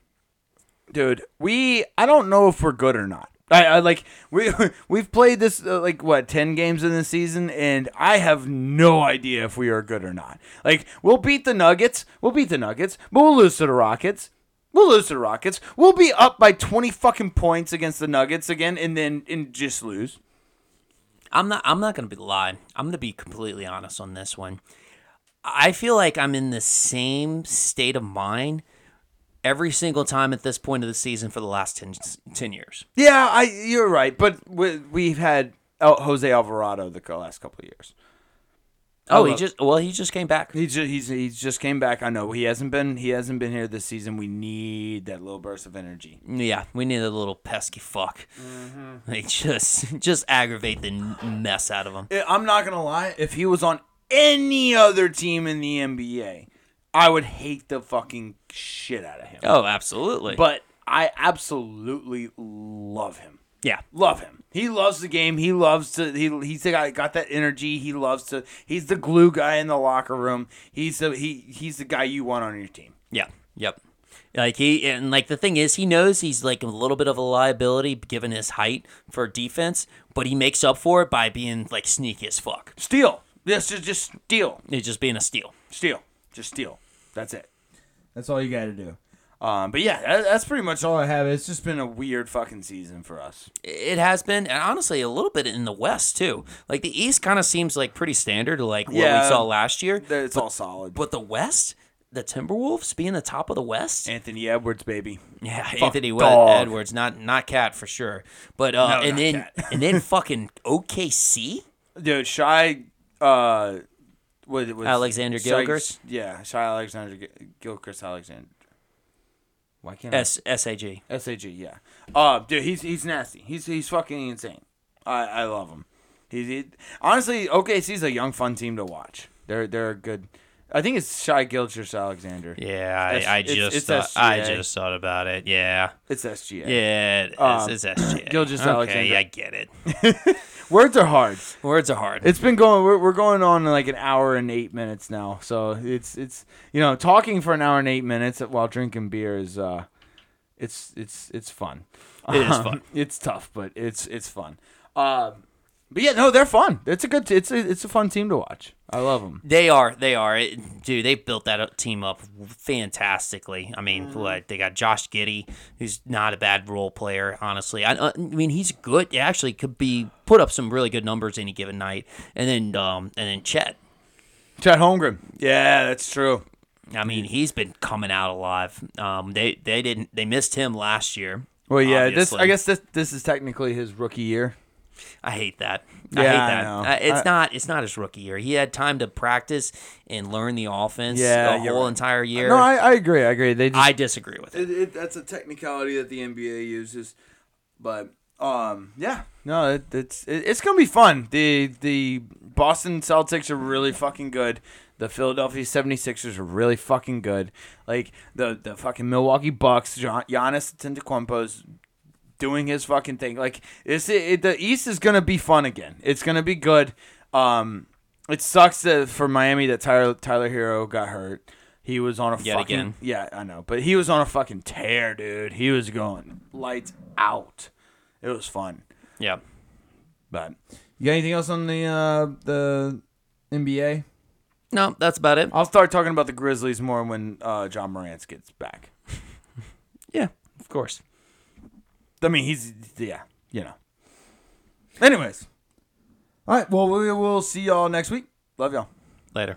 dude. We, I don't know if we're good or not. I, I like we we've played this uh, like what ten games in the season, and I have no idea if we are good or not. Like we'll beat the Nuggets, we'll beat the Nuggets, but we'll lose to the Rockets. We'll lose to the Rockets. We'll be up by twenty fucking points against the Nuggets again, and then and just lose. I'm not. I'm not gonna be lie. I'm gonna be completely honest on this one. I feel like I'm in the same state of mind every single time at this point of the season for the last 10, 10 years. Yeah, I you're right, but we, we've had Jose Alvarado the last couple of years. Oh, oh, he just well, he just came back. He just, he's he's just came back. I know he hasn't been he hasn't been here this season. We need that little burst of energy. Yeah, we need a little pesky fuck. Mm-hmm. They just just aggravate the mess out of him. I'm not gonna lie. If he was on any other team in the NBA, I would hate the fucking shit out of him. Oh, absolutely. But I absolutely love him. yeah, Love him. He loves the game. He loves to. He he's the guy got that energy. He loves to. He's the glue guy in the locker room. He's the he he's the guy you want on your team. yeah, yep. Like he and like the thing is, he knows he's like a little bit of a liability given his height for defense, but he makes up for it by being like sneaky as fuck. Steal. Yes, just just steal. It's just being a steal. Steal. Just steal. That's it. That's all you got to do. Um, but yeah, that, that's pretty much all I have. It's just been a weird fucking season for us. It has been, and honestly, a little bit in the West too. Like the East kind of seems like pretty standard, like what Yeah. we saw last year. It's all solid. But the West, the Timberwolves being the top of the West, Anthony Edwards, baby. yeah, Anthony dog. Edwards, not not Cat for sure, but uh, No, and then and then fucking OKC. Dude, Shai, uh, what was Alexander Gilchrist? Yeah, Shai Alexander Gilchrist Alexander. Why can't S SAG. I? SAG, yeah. Uh, dude, he's he's nasty. He's he's fucking insane. I I love him. He's he, honestly OKC's a young fun team to watch. They're they're good. I think it's Shai Gilchrist Alexander. Yeah, I, I it's- just it's thought, I SGA. just thought about it. Yeah, It's SGA. yeah, it is. Um, it's SGA. Gilgeous okay, Alexander. I get it. Words are hard. Words are hard. It's been going. We're, we're going on like an hour and eight minutes now. So it's it's you know talking for an hour and eight minutes while drinking beer is uh, it's it's it's fun. It is fun. It's tough, but it's it's fun. Um, but yeah, no, they're fun. It's a good. It's a it's a fun team to watch. I love them. They are. They are. It, dude, they built that team up fantastically. I mean, Mm-hmm. what they got Josh Giddey, who's not a bad role player, honestly. I, I mean, he's good. He actually could be put up some really good numbers any given night. And then, um, and then Chet. Chet Holmgren. Yeah, that's true. I mean, he's been coming out alive. Um, they they didn't they missed him last year. Well, yeah. This. I guess this this is technically his rookie year. I hate that. I Yeah, hate I that. know. Uh, it's I- not. It's not his rookie year. He had time to practice and learn the offense. Yeah, the whole right. entire year. No, I, I agree. I agree. They just I disagree with it. it, it, that's a technicality that the NBA uses, but um, yeah, no, it, it's it, it's gonna be fun. the The Boston Celtics are really fucking good. The Philadelphia 76ers are really fucking good. Like the the fucking Milwaukee Bucks, Gian- Giannis Antetokounmpo's doing his fucking thing. Like it, it, the East is gonna be fun again. It's gonna be good. Um, it sucks that for Miami that Tyler Tyler Herro got hurt. He was on a Yet fucking again. yeah, I know, but he was on a fucking tear, dude. He was going lights out. It was fun, Yeah. but You got anything else on the uh, the NBA? No, that's about it. I'll start talking about the Grizzlies more when uh, Ja Morant gets back. Yeah, of course. I mean, he's yeah, you know. Anyways, all right. Well, we will see y'all next week. Love y'all. Later.